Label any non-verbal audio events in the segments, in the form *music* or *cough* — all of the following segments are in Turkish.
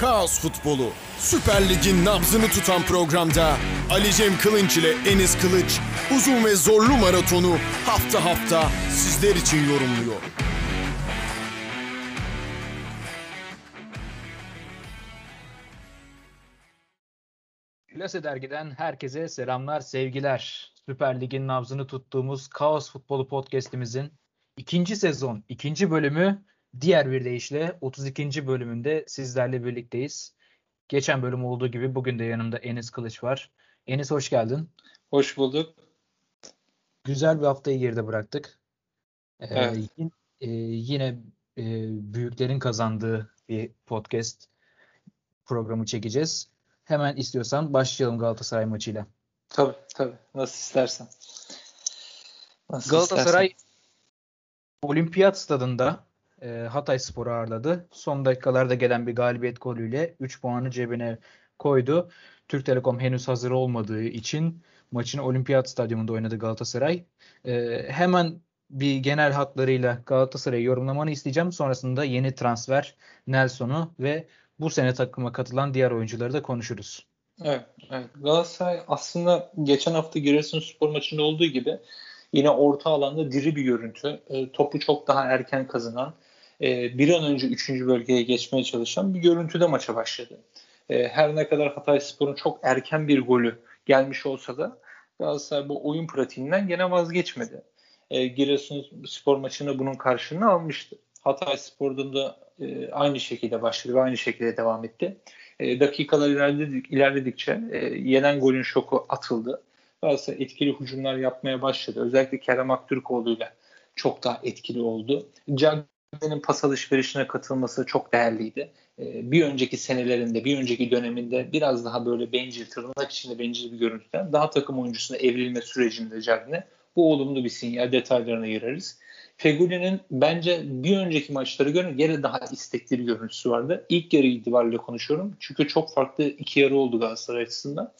Kaos Futbolu. Süper Lig'in nabzını tutan programda Ali Cem Kılınç ile Enis Kılıç uzun ve zorlu maratonu hafta hafta sizler için yorumluyor. Plase Dergi'den herkese selamlar, sevgiler. Süper Lig'in nabzını tuttuğumuz Kaos Futbolu Podcast'imizin ikinci sezon, ikinci bölümü diğer bir deyişle 32. bölümünde sizlerle birlikteyiz. Geçen bölüm olduğu gibi bugün de yanımda Enis Kılıç var. Enis hoş geldin. Hoş bulduk. Güzel bir haftayı geride bıraktık. Ee, Evet. yine, e, yine e, büyüklerin kazandığı bir podcast programı çekeceğiz. Hemen istiyorsan başlayalım Galatasaray maçıyla. Tabii tabii. Nasıl istersen. Nasıl Galatasaray istersen. Olimpiyat Stadında e, Hatay Spor'u ağırladı. Son dakikalarda gelen bir galibiyet golüyle 3 puanı cebine koydu. Türk Telekom henüz hazır olmadığı için maçını Olimpiyat Stadyumunda oynadı Galatasaray. E, hemen bir genel hatlarıyla Galatasaray'ı yorumlamanı isteyeceğim. Sonrasında yeni transfer Nelson'u ve bu sene takıma katılan diğer oyuncuları da konuşuruz. Evet, evet. Galatasaray aslında geçen hafta Giresunspor maçında olduğu gibi yine orta alanda diri bir görüntü. E, topu çok daha erken kazanan, e, bir an önce 3. bölgeye geçmeye çalışan bir görüntüde maça başladı. E, her ne kadar Hatayspor'un çok erken bir golü gelmiş olsa da Galatasaray bu oyun pratiğinden gene vazgeçmedi. E, Giresunspor maçında bunun karşılığını almıştı. Hatayspor'dan da e, aynı şekilde başladı ve aynı şekilde devam etti. E, dakikalar ilerledik, ilerledikçe e, yenen golün şoku atıldı. Galatasaray etkili hücumlar yapmaya başladı. Özellikle Kerem Aktürkoğlu'yla çok daha etkili oldu. Cagney'in pas alışverişine katılması çok değerliydi. E, bir önceki senelerinde, bir önceki döneminde biraz daha böyle bencil, tırnak içinde bencil bir görüntüden daha takım oyuncusuna evrilme sürecinde Cagney. Bu olumlu bir sinyal. Detaylarına gireriz. Fegüli'nin bence bir önceki maçlara göre yine daha istekli bir görüntüsü vardı. İlk yarı itibariyle konuşuyorum. Çünkü çok farklı iki yarı oldu Galatasaray açısından.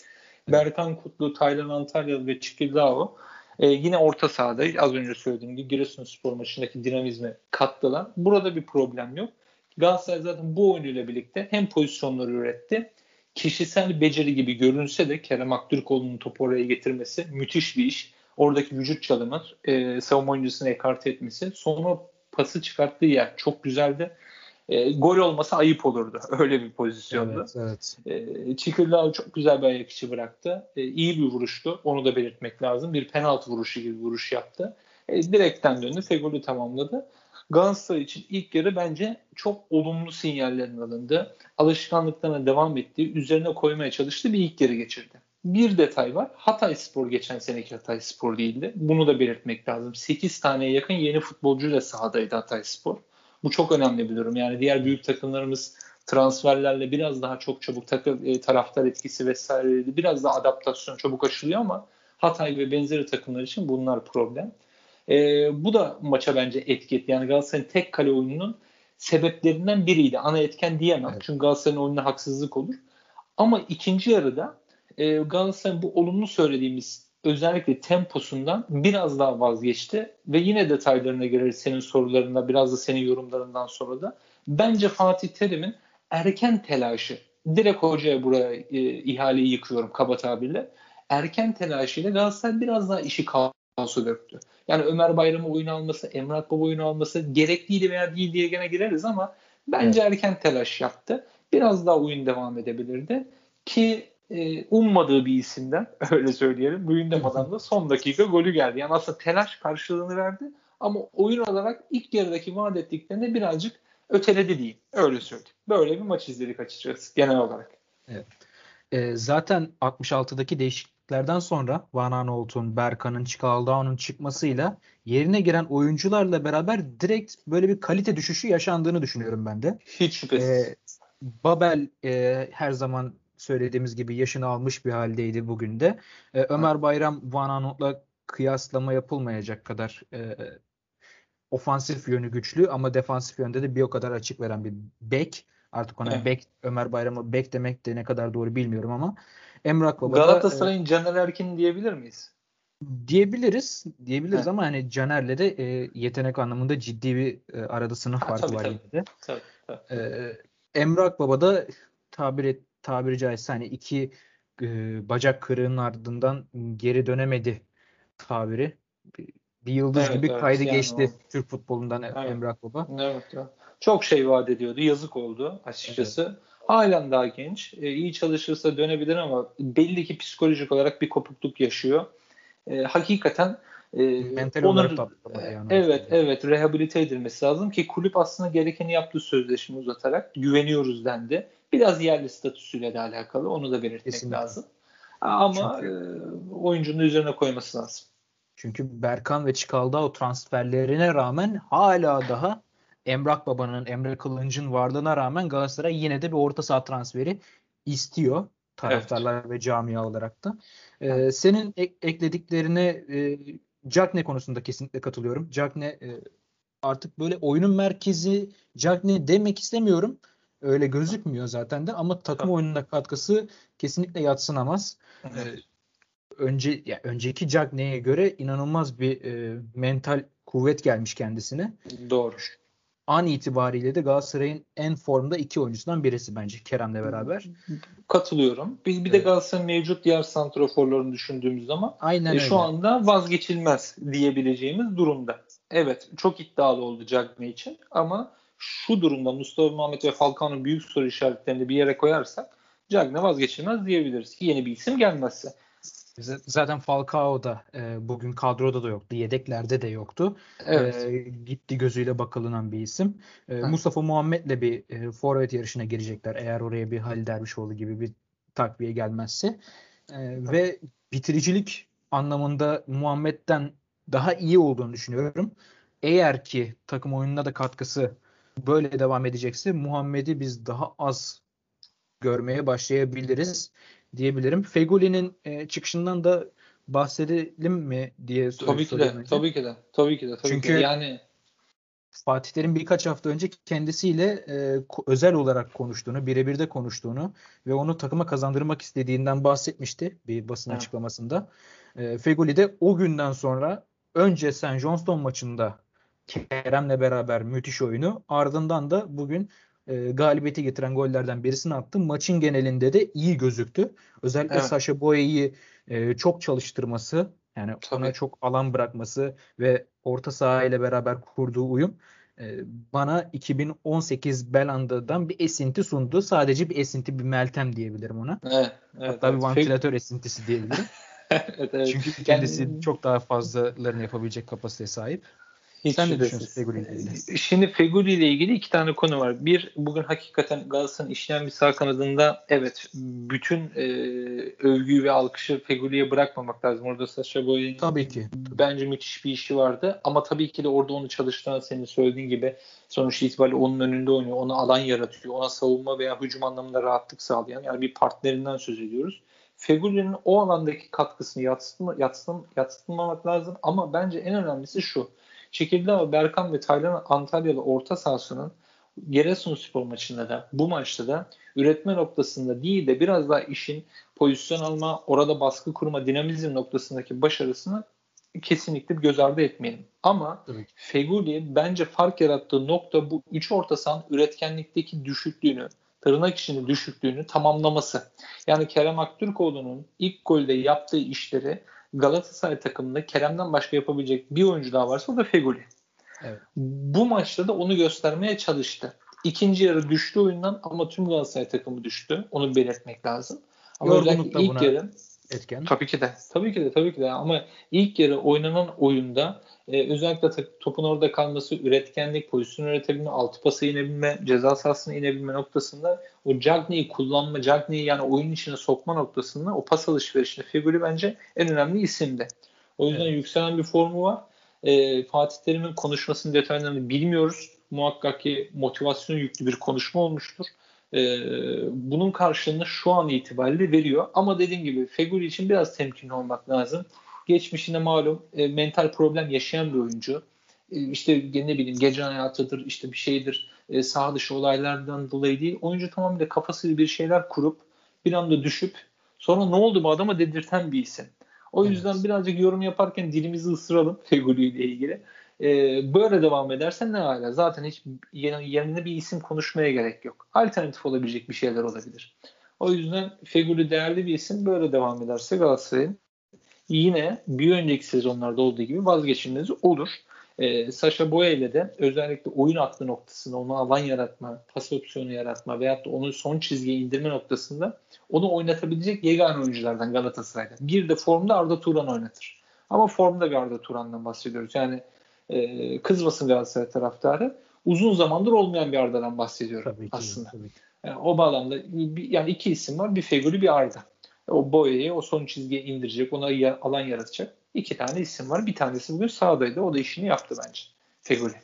Berkan Kutlu, Taylan Antalyalı ve Çikildao e, yine orta sahada az önce söylediğim gibi Giresunspor maçındaki dinamizme kattılar. Burada bir problem yok. Galatasaray zaten bu oyunuyla birlikte hem pozisyonları üretti. Kişisel beceri gibi görünse de Kerem Aktürkoğlu'nun topu oraya getirmesi müthiş bir iş oradaki vücut çalımı, e, savunma oyuncusunu ekarte etmesi, sonra pası çıkarttığı yer çok güzeldi. E, gol olmasa ayıp olurdu. *laughs* Öyle bir pozisyondu. Evet, evet. E, Çikirlao çok güzel bir ayak içi bıraktı. E, iyi bir vuruştu. Onu da belirtmek lazım. Bir penaltı vuruşu gibi vuruş yaptı. E, direkten döndü. Fegoli tamamladı. Galatasaray için ilk yarı bence çok olumlu sinyallerin alındı. Alışkanlıklarına devam ettiği, üzerine koymaya çalıştığı bir ilk yarı geçirdi bir detay var. Hatay Spor geçen seneki Hatay Spor değildi. Bunu da belirtmek lazım. 8 taneye yakın yeni futbolcu da sahadaydı Hatay Spor. Bu çok önemli bir durum. Yani diğer büyük takımlarımız transferlerle biraz daha çok çabuk takım e, taraftar etkisi vesaire biraz daha adaptasyon çabuk aşılıyor ama Hatay ve benzeri takımlar için bunlar problem. E, bu da maça bence etki etti. Yani Galatasaray'ın tek kale oyununun sebeplerinden biriydi. Ana etken diyemem. Evet. Çünkü Galatasaray'ın oyununa haksızlık olur. Ama ikinci yarıda e, Galatasaray'ın bu olumlu söylediğimiz özellikle temposundan biraz daha vazgeçti ve yine detaylarına gireriz senin sorularında biraz da senin yorumlarından sonra da bence Fatih Terim'in erken telaşı direkt hocaya buraya e, ihaleyi yıkıyorum kaba tabirle erken telaşıyla Galatasaray biraz daha işi kaosu döktü. Yani Ömer Bayram'ı oyun alması, Emrah Baba oyun alması gerekliydi veya değil diye gene gireriz ama bence evet. erken telaş yaptı. Biraz daha oyun devam edebilirdi ki e, ummadığı bir isimden *laughs* öyle söyleyelim. Buyundamadan da son dakika golü geldi. Yani aslında telaş karşılığını verdi ama oyun olarak ilk yarıdaki vaat ettiklerini birazcık öteledi diyeyim. Öyle söyleyeyim. Böyle bir maç izledik açıkçası genel olarak. Evet. E, zaten 66'daki değişikliklerden sonra Van Aanholt'un, Berkan'ın, Çikaldağ'ın çıkmasıyla yerine giren oyuncularla beraber direkt böyle bir kalite düşüşü yaşandığını düşünüyorum ben de. Hiç şüphesiz. E, Babel e, her zaman söylediğimiz gibi yaşını almış bir haldeydi bugün de. Ee, Ömer Bayram Van Aanholt'la kıyaslama yapılmayacak kadar e, ofansif yönü güçlü ama defansif yönde de bir o kadar açık veren bir bek. Artık ona evet. bek Ömer Bayram'a bek demek de ne kadar doğru bilmiyorum ama Emrah Baba Galatasaray'ın e, Caner Erkin diyebilir miyiz? Diyebiliriz. Diyebiliriz evet. ama hani Caner'le de e, yetenek anlamında ciddi bir e, arada sınıf farkı var tabii, tabii. Tabii, tabii. E, Emrak Baba da tabir et, tabiri caizse hani iki e, bacak kırığının ardından geri dönemedi tabiri. Bir, yıldız Evet, gibi evet. kaydı Yani geçti o- Türk futbolundan Evet. Emrak Baba. Evet, evet. Çok şey vaat ediyordu. Yazık oldu açıkçası. Halen daha genç. E, iyi çalışırsa dönebilir ama belli ki psikolojik olarak bir kopukluk yaşıyor. E, hakikaten e, Mental onun- olarak da atlamadı yani. Evet, evet. Rehabilite edilmesi lazım ki kulüp aslında gerekeni yaptı sözleşme uzatarak. Güveniyoruz dendi. Biraz yerli statüsüyle de alakalı. Onu da belirtmek Kesinlikle. lazım. Ama e, oyuncunun üzerine koyması lazım. Çünkü Berkan ve Çikaldao transferlerine rağmen hala daha Emrak Baba'nın, Emre Kılınç'ın varlığına rağmen Galatasaray yine de bir orta saha transferi istiyor taraftarlar ve camia olarak da. Ee, Evet. senin ek- eklediklerine e, Cagne konusunda kesinlikle katılıyorum. Cagne e, artık böyle oyunun merkezi Cagne demek istemiyorum. Öyle gözükmüyor zaten de ama takım oyununa katkısı kesinlikle yatsınamaz. Evet. önce ya önceki Cagne'ye göre inanılmaz bir e, mental kuvvet gelmiş kendisine. Doğru. An itibariyle de Galatasaray'ın en formda iki oyuncusundan birisi bence Kerem'le beraber. Katılıyorum. Bir, bir de. Galatasaray'ın mevcut diğer santraforlarını düşündüğümüz zaman Aynen e, öyle. şu anda vazgeçilmez diyebileceğimiz durumda. Evet çok iddialı oldu Cagne için ama şu durumda Mustafa Muhammed ve Falcao'nun büyük soru işaretlerini bir yere koyarsak Cagne vazgeçilmez diyebiliriz ki yeni bir isim gelmezse. Zaten Falcao da e, bugün kadroda da yoktu. Yedeklerde de yoktu. Evet. E, gitti gözüyle bakılınan bir isim. E, Evet. Mustafa Muhammed'le bir e, forvet yarışına girecekler. Eğer oraya bir Halil Dervişoğlu gibi bir takviye gelmezse. E, ve bitiricilik anlamında Muhammed'den daha iyi olduğunu düşünüyorum. Eğer ki takım oyununa da katkısı böyle devam edecekse Muhammed'i biz daha az görmeye başlayabiliriz diyebilirim. Fegoli'nin e, çıkışından da bahsedelim mi diye tabii ki de, tabii ki de, tabii ki de, tabii Çünkü- ki de. Yani Fatih Terim birkaç hafta önce kendisiyle e, özel olarak konuştuğunu, birebir de konuştuğunu ve onu takıma kazandırmak istediğinden bahsetmişti bir basın Evet. açıklamasında. E, Fegoli de o günden sonra önce St. Johnston maçında Kerem'le beraber müthiş oyunu ardından da bugün e, galibiyeti getiren gollerden birisini attı. Maçın genelinde de iyi gözüktü. Özellikle Evet. Sasha Boye'yi e, çok çalıştırması yani ona Tabii. çok alan bırakması ve orta saha ile beraber kurduğu uyum e, bana 2018 Belanda'dan bir esinti sundu. Sadece bir esinti, bir Meltem diyebilirim ona. evet, evet, Hatta bir evet. Feg- vantilatör esintisi diyebilirim. *laughs* evet, evet. Çünkü kendisi Yani- çok daha fazlalarını yapabilecek kapasiteye sahip. Hiç Sen ne düşünüyorsun Feguli ile ilgili? Şimdi Feguli ile ilgili iki tane konu var. Bir, bugün hakikaten Galatasaray'ın işleyen bir sağ kanadında evet bütün e, övgüyü ve alkışı Feguli'ye bırakmamak lazım. Orada Sacha Boey'in Tabii ki. bence müthiş bir işi vardı. Ama tabii ki de orada onu çalıştıran senin söylediğin gibi sonuç itibariyle onun önünde oynuyor. Ona alan yaratıyor. Ona savunma veya hücum anlamında rahatlık sağlayan yani bir partnerinden söz ediyoruz. Feguli'nin o alandaki katkısını yatsıtma, yatsıtma, yatsıtmamak lazım. Ama bence en önemlisi şu. Çekirdeğ, Berkan ve Taylan Antalyalı orta sahasının Giresunspor maçında da bu maçta da üretme noktasında değil de biraz daha işin pozisyon alma, orada baskı kurma, dinamizm noktasındaki başarısını kesinlikle göz ardı etmeyelim. Ama ki. Feguli bence fark yarattığı nokta bu üç orta sahanın üretkenlikteki düşüklüğünü, tırnak içinde düşüklüğünü tamamlaması. Yani Kerem Aktürkoğlu'nun ilk golde yaptığı işleri Galatasaray takımında Kerem'den başka yapabilecek bir oyuncu daha varsa o da Feguli. Evet. Bu maçta da onu göstermeye çalıştı. İkinci yarı düştü oyundan ama tüm Galatasaray takımı düştü. Onu belirtmek lazım. Ama Yorgunluk da ilk buna yarı Etken. Tabii ki de. Tabii ki de. Tabii ki de. Ama ilk yarı oynanan oyunda e, özellikle topun orada kalması, üretkenlik, pozisyon üretebilme, altı pası inebilme, ceza sahasına inebilme noktasında o Cagney'i kullanma, Cagney'i yani oyun içine sokma noktasında o pas alışverişinde figürü bence en önemli isimdi. O yüzden Evet. yükselen bir formu var. E, Fatih Terim'in konuşmasının detaylarını bilmiyoruz. Muhakkak ki motivasyon yüklü bir konuşma olmuştur. Ee, bunun karşılığını şu an itibariyle veriyor. Ama dediğim gibi Feguli için biraz temkinli olmak lazım. Geçmişinde malum e, mental problem yaşayan bir oyuncu. E, işte ne bileyim gece hayatıdır, işte bir şeydir, e, sağ dışı olaylardan dolayı değil. Oyuncu tamamıyla kafasıyla bir şeyler kurup bir anda düşüp sonra ne oldu bu adama dedirten bir isim. O Evet. yüzden birazcık yorum yaparken dilimizi ısıralım *laughs* Feguli ile ilgili. E, böyle devam edersen ne hala. Zaten hiç yerine bir isim konuşmaya gerek yok. Alternatif olabilecek bir şeyler olabilir. O yüzden Feguli değerli bir isim. Böyle devam ederse Galatasaray'ın yine bir önceki sezonlarda olduğu gibi vazgeçilmezi olur. E, Sasha Boya ile de özellikle oyun aklı noktasında onu alan yaratma, pas opsiyonu yaratma veyahut da onu son çizgiye indirme noktasında onu oynatabilecek yegane oyunculardan Galatasaray'da. Bir de formda Arda Turan oynatır. Ama formda bir Arda Turan'dan bahsediyoruz. Yani e, kızmasın Galatasaray taraftarı. Uzun zamandır olmayan bir Arda'dan bahsediyorum tabii ki, aslında. Tabii. Yani o bağlamda yani iki isim var. Bir Feguli bir Arda. O boyayı o son çizgiye indirecek, ona alan yaratacak. İki tane isim var. Bir tanesi bugün sahadaydı. O da işini yaptı bence. Feguli.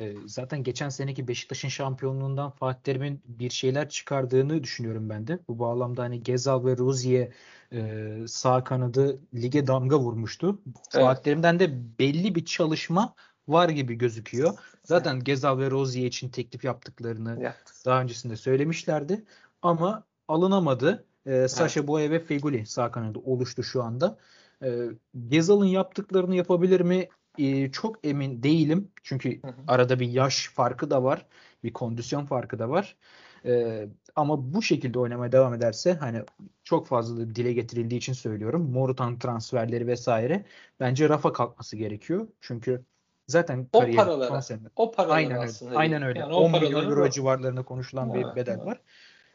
Ee, zaten geçen seneki Beşiktaş'ın şampiyonluğundan Fatih Terim'in bir şeyler çıkardığını düşünüyorum ben de. Bu bağlamda hani Gezal ve Rozier e, sağ kanadı lige damga vurmuştu. Evet. Fatih Terim'den de belli bir çalışma var gibi gözüküyor. Zaten evet. Gezal ve Rozier için teklif yaptıklarını evet. daha öncesinde söylemişlerdi. Ama alınamadı. E, Sasha evet. Boye ve Feguli sağ kanadı oluştu şu anda. E, Gezal'ın yaptıklarını yapabilir mi? E, çok emin değilim. Çünkü hı hı. arada bir yaş farkı da var. Bir kondisyon farkı da var. E, ama bu şekilde oynamaya devam ederse hani çok fazla dile getirildiği için söylüyorum. Morutan transferleri vesaire bence rafa kalkması gerekiyor. Çünkü zaten o paralara, o paralara aynen öyle. Aynen öyle. Yani 10 milyon euro civarlarında konuşulan bir bedel var.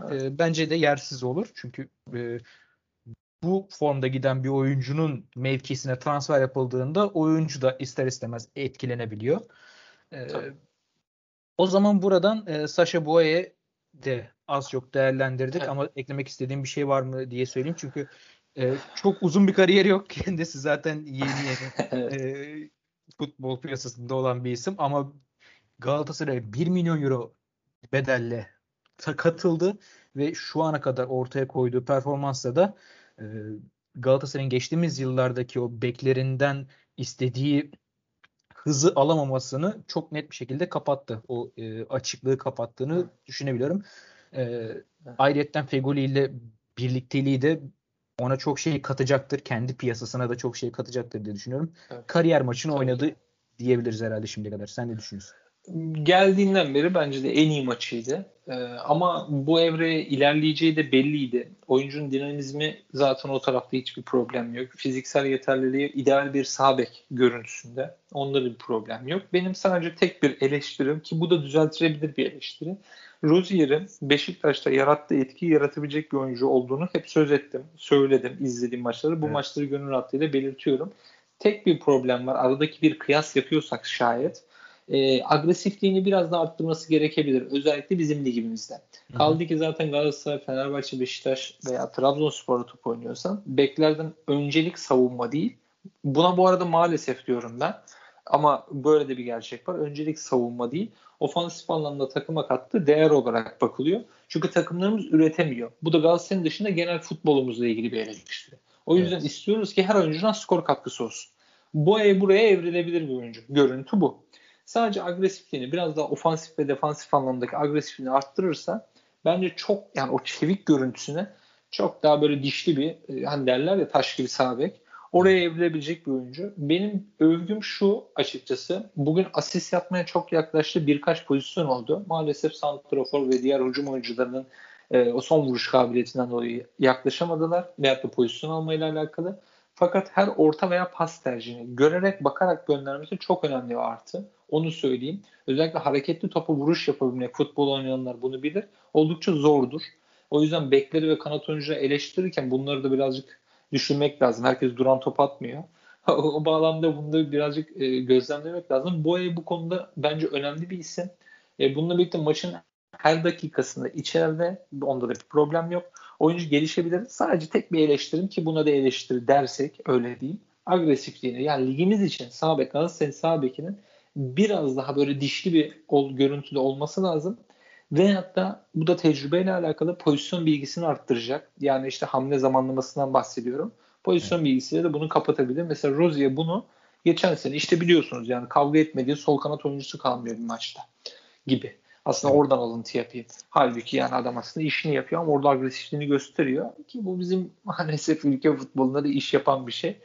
Evet. E, bence de yersiz olur. Çünkü e, bu formda giden bir oyuncunun mevkisine transfer yapıldığında oyuncu da ister istemez etkilenebiliyor. Ee, o zaman buradan e, Sasha Boye de az çok değerlendirdik evet. ama eklemek istediğim bir şey var mı diye söyleyeyim. Çünkü e, çok uzun bir kariyeri yok. *laughs* Kendisi zaten yeni yeni *laughs* e, futbol piyasasında olan bir isim ama Galatasaray 1 milyon euro bedelle katıldı ve şu ana kadar ortaya koyduğu performansla da e, Galatasaray'ın geçtiğimiz yıllardaki o beklerinden istediği hızı alamamasını çok net bir şekilde kapattı. O e, açıklığı kapattığını düşünebiliyorum. E, ayrıyetten Fegoli ile birlikteliği de ona çok şey katacaktır. Kendi piyasasına da çok şey katacaktır diye düşünüyorum. Evet. Kariyer maçını Tabii oynadı ki. diyebiliriz herhalde şimdiye kadar. Sen ne düşünüyorsun? Geldiğinden beri bence de en iyi maçıydı. Ee, ama bu evreye ilerleyeceği de belliydi. Oyuncunun dinamizmi zaten o tarafta hiçbir problem yok. Fiziksel yeterliliği ideal bir sağ bek görüntüsünde. Onda da bir problem yok. Benim sadece tek bir eleştirim ki bu da düzeltilebilir bir eleştiri. Rozier'in Beşiktaş'ta yarattığı etkiyi yaratabilecek bir oyuncu olduğunu hep söz ettim. Söyledim izlediğim maçları. Bu evet. maçları gönül rahatlığıyla belirtiyorum. Tek bir problem var. Aradaki bir kıyas yapıyorsak şayet e, agresifliğini biraz daha arttırması gerekebilir. Özellikle bizim ligimizde. Hı-hı. Kaldı ki zaten Galatasaray, Fenerbahçe, Beşiktaş veya Trabzonspor'a top oynuyorsan beklerden öncelik savunma değil. Buna bu arada maalesef diyorum ben. Ama böyle de bir gerçek var. Öncelik savunma değil. Ofansif anlamda takıma kattığı değer olarak bakılıyor. Çünkü takımlarımız üretemiyor. Bu da Galatasaray'ın dışında genel futbolumuzla ilgili bir eleştiri. O yüzden evet. istiyoruz ki her oyuncunun skor katkısı olsun. Bu ev buraya evrilebilir bir oyuncu. Görüntü bu. Sadece agresifliğini biraz daha ofansif ve defansif anlamdaki agresifliğini arttırırsa bence çok yani o çevik görüntüsüne çok daha böyle dişli bir e, hani derler ya taş gibi sağ bek oraya evrilebilecek bir oyuncu. Benim övgüm şu açıkçası. Bugün asist yapmaya çok yaklaştı. Birkaç pozisyon oldu. Maalesef santrafor ve diğer hücum oyuncularının e, o son vuruş kabiliyetinden dolayı yaklaşamadılar. Veyahut da pozisyon almayla alakalı. Fakat her orta veya pas tercihini görerek bakarak göndermesi çok önemli bir artı. Onu söyleyeyim. Özellikle hareketli topa vuruş yapabilmek futbol oynayanlar bunu bilir. Oldukça zordur. O yüzden bekleri ve kanat oyuncuları eleştirirken bunları da birazcık düşünmek lazım. Herkes duran top atmıyor. *laughs* o bağlamda bunu da birazcık e, gözlemlemek lazım. Boye bu konuda bence önemli bir isim. E, bununla birlikte maçın her dakikasında içeride onda da bir problem yok. Oyuncu gelişebilir. Sadece tek bir eleştirim ki buna da eleştiri dersek öyle diyeyim. Agresifliğini yani ligimiz için sağ bek Galatasaray'ın sağ bekinin biraz daha böyle dişli bir ol, görüntüde olması lazım. Ve hatta bu da tecrübeyle alakalı pozisyon bilgisini arttıracak. Yani işte hamle zamanlamasından bahsediyorum. Pozisyon evet. bilgisiyle de bunu kapatabilir. Mesela Rozier bunu geçen sene işte biliyorsunuz yani kavga etmediği sol kanat oyuncusu kalmıyor bir maçta gibi. Aslında oradan alıntı yapayım. Halbuki yani adam aslında işini yapıyor ama orada agresifliğini gösteriyor. Ki bu bizim *laughs* maalesef ülke futbolunda da iş yapan bir şey.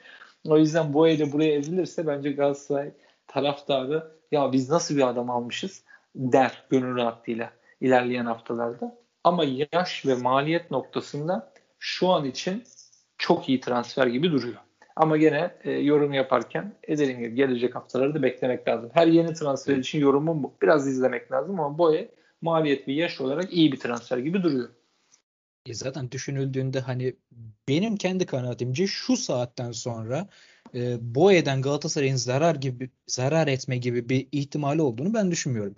O yüzden bu ile buraya evrilirse bence Galatasaray taraftarı ya biz nasıl bir adam almışız der gönül rahatlığıyla ilerleyen haftalarda. Ama yaş ve maliyet noktasında şu an için çok iyi transfer gibi duruyor. Ama gene e, yorum yaparken edelim gibi gelecek haftaları da beklemek lazım. Her yeni transfer için yorumum bu. Biraz izlemek lazım ama Boye maliyet ve yaş olarak iyi bir transfer gibi duruyor. E zaten düşünüldüğünde hani benim kendi kanaatimce şu saatten sonra e, Boye'den Galatasaray'ın zarar gibi zarar etme gibi bir ihtimali olduğunu ben düşünmüyorum.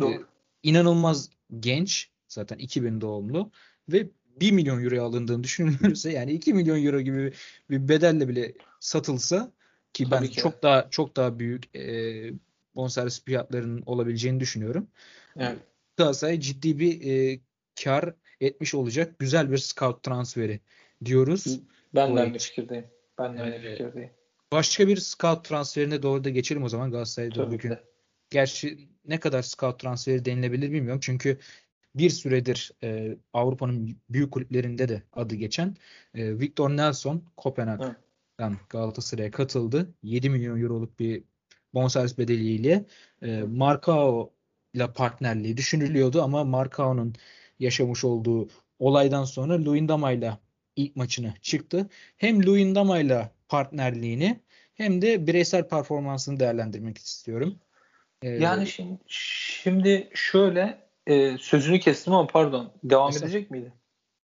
Doğru. E, inanılmaz genç zaten 2000 doğumlu ve 1 milyon euroya alındığını düşünülürse yani 2 milyon euro gibi bir bedelle bile satılsa ki ben ki. çok daha çok daha büyük e, bonservis fiyatlarının olabileceğini düşünüyorum. Evet. Galatasaray ciddi bir e, kar etmiş olacak güzel bir scout transferi diyoruz. Ben de aynı fikirdeyim. Ben de aynı fikirdeyim. Başka bir scout transferine doğru da geçelim o zaman Galatasaray'da bugün. De. Gerçi ne kadar scout transferi denilebilir bilmiyorum. Çünkü bir süredir e, Avrupa'nın büyük kulüplerinde de adı geçen e, Victor Nelson Kopenhag'dan Galatasaray'a katıldı. 7 milyon euroluk bir bonservis bedeliyle e, Marcao ile partnerliği düşünülüyordu ama Marcao'nun yaşamış olduğu olaydan sonra Luyendama ile ilk maçını çıktı. Hem Luyendama ile partnerliğini hem de bireysel performansını değerlendirmek istiyorum. Ee, yani şimdi, şimdi şöyle e, sözünü kestim ama pardon. Devam Mesela, edecek miydi?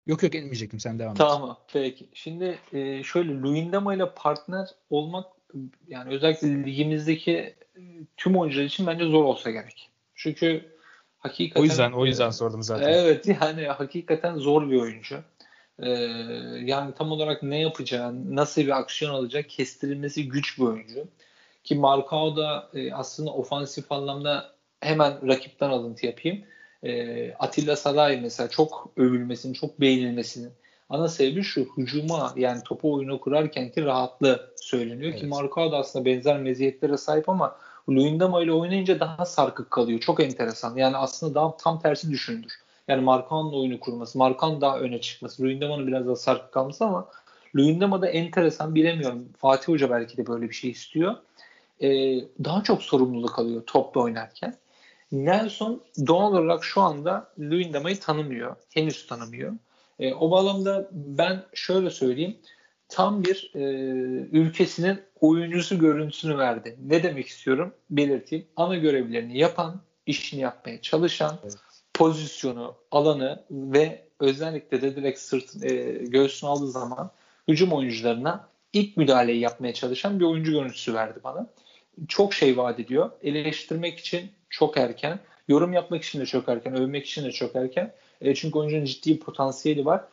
Yok yok etmeyecektim. Sen devam et. Tamam. Peki. Şimdi e, şöyle Luyendama ile partner olmak yani özellikle ligimizdeki e, tüm oyuncular için bence zor olsa gerek. Çünkü hakikaten o yüzden o yüzden sordum zaten. Evet yani hakikaten zor bir oyuncu. Ee, yani tam olarak ne yapacağını, nasıl bir aksiyon alacak kestirilmesi güç bir oyuncu. Ki Marcao da e, aslında ofansif anlamda hemen rakipten alıntı yapayım e, Atilla Salay mesela çok övülmesinin, çok beğenilmesinin ana sebebi şu hücuma yani topu oyunu kurarken ki rahatlığı söyleniyor evet. ki Marcao da aslında benzer meziyetlere sahip ama Luyendama ile oynayınca daha sarkık kalıyor. Çok enteresan. Yani aslında daha tam tersi düşündür. Yani Marcao'nun oyunu kurması, Marcao'nun daha öne çıkması, Luyendama'nın biraz daha sarkık kalması ama Luyendama da enteresan bilemiyorum. Fatih Hoca belki de böyle bir şey istiyor. Ee, daha çok sorumluluk alıyor topla oynarken. Nelson doğal olarak şu anda Luyendama'yı tanımıyor. Henüz tanımıyor. E, o bağlamda ben şöyle söyleyeyim. Tam bir e, ülkesinin oyuncusu görüntüsünü verdi. Ne demek istiyorum? Belirteyim. Ana görevlerini yapan, işini yapmaya çalışan, evet. Pozisyonu, alanı ve özellikle de direkt sırt e, göğsünü aldığı zaman hücum oyuncularına ilk müdahaleyi yapmaya çalışan bir oyuncu görüntüsü verdi bana. Çok şey vaat ediyor. Eleştirmek için çok erken. Yorum yapmak için de çok erken. Övmek için de çok erken. E, çünkü oyuncunun ciddi bir potansiyeli var.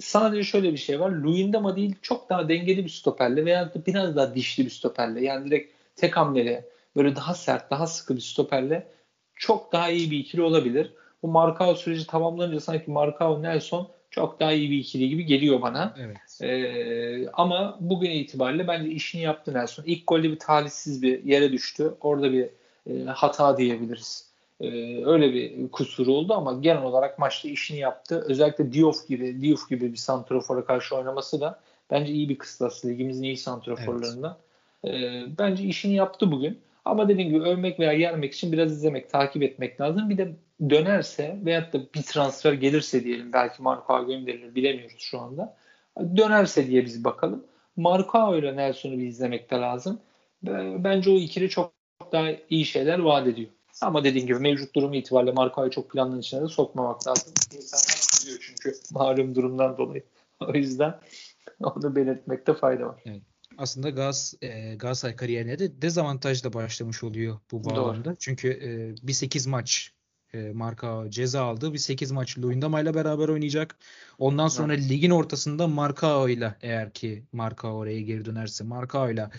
Sadece şöyle bir şey var. Luyendama değil çok daha dengeli bir stoperle veya da biraz daha dişli bir stoperle. Yani direkt tek hamleli böyle daha sert, daha sıkı bir stoperle çok daha iyi bir ikili olabilir. Bu Marcao süreci tamamlanınca sanki Marcao Nelson çok daha iyi bir ikili gibi geliyor bana. Evet. Ee, ama bugün itibariyle bence işini yaptı Nelson. İlk golde bir talihsiz bir yere düştü. Orada bir e, hata diyebiliriz. E, öyle bir kusuru oldu ama genel olarak maçta işini yaptı. Özellikle Diouf gibi Diouf gibi bir santrofora karşı oynaması da bence iyi bir kıstas. Ligimizin iyi santroforlarından. Evet. E, bence işini yaptı bugün. Ama dediğim gibi övmek veya yermek için biraz izlemek, takip etmek lazım. Bir de dönerse veyahut da bir transfer gelirse diyelim belki Marco gönderilir bilemiyoruz şu anda. Dönerse diye biz bakalım. Marco ile Nelson'u bir izlemek de lazım. Bence o ikili çok daha iyi şeyler vaat ediyor. Ama dediğim gibi mevcut durum itibariyle Marco'yu çok planın içine de sokmamak lazım. İnsanlar kızıyor çünkü malum durumdan dolayı. *laughs* O yüzden *laughs* onu belirtmekte fayda var. Evet. Aslında Gaz e, Galatasaray kariyerine de dezavantajla başlamış oluyor bu bağlamda. Doğru. Çünkü e, bir 8 maç e, Marka ceza aldı. Bir 8 maç Luyendama ile beraber oynayacak. Ondan sonra evet. ligin ortasında Marka ile eğer ki Marka oraya geri dönerse Marka ile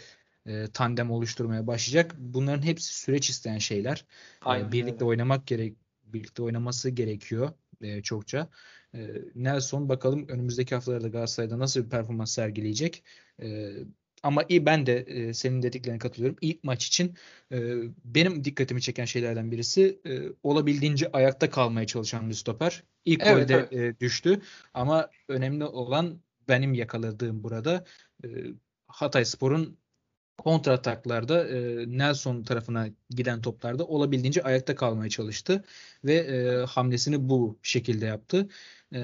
e, tandem oluşturmaya başlayacak. Bunların hepsi süreç isteyen şeyler. E, Aynen, birlikte öyle. oynamak gerek birlikte oynaması gerekiyor e, çokça. E, Nelson bakalım önümüzdeki haftalarda Galatasaray'da nasıl bir performans sergileyecek. E, ama iyi ben de e, senin dediklerine katılıyorum. İlk maç için e, benim dikkatimi çeken şeylerden birisi e, olabildiğince ayakta kalmaya çalışan bir stoper. İlk evet, golde evet. E, düştü ama önemli olan benim yakaladığım burada e, Hatay Spor'un kontra ataklarda e, Nelson tarafına giden toplarda olabildiğince ayakta kalmaya çalıştı ve e, hamlesini bu şekilde yaptı. E,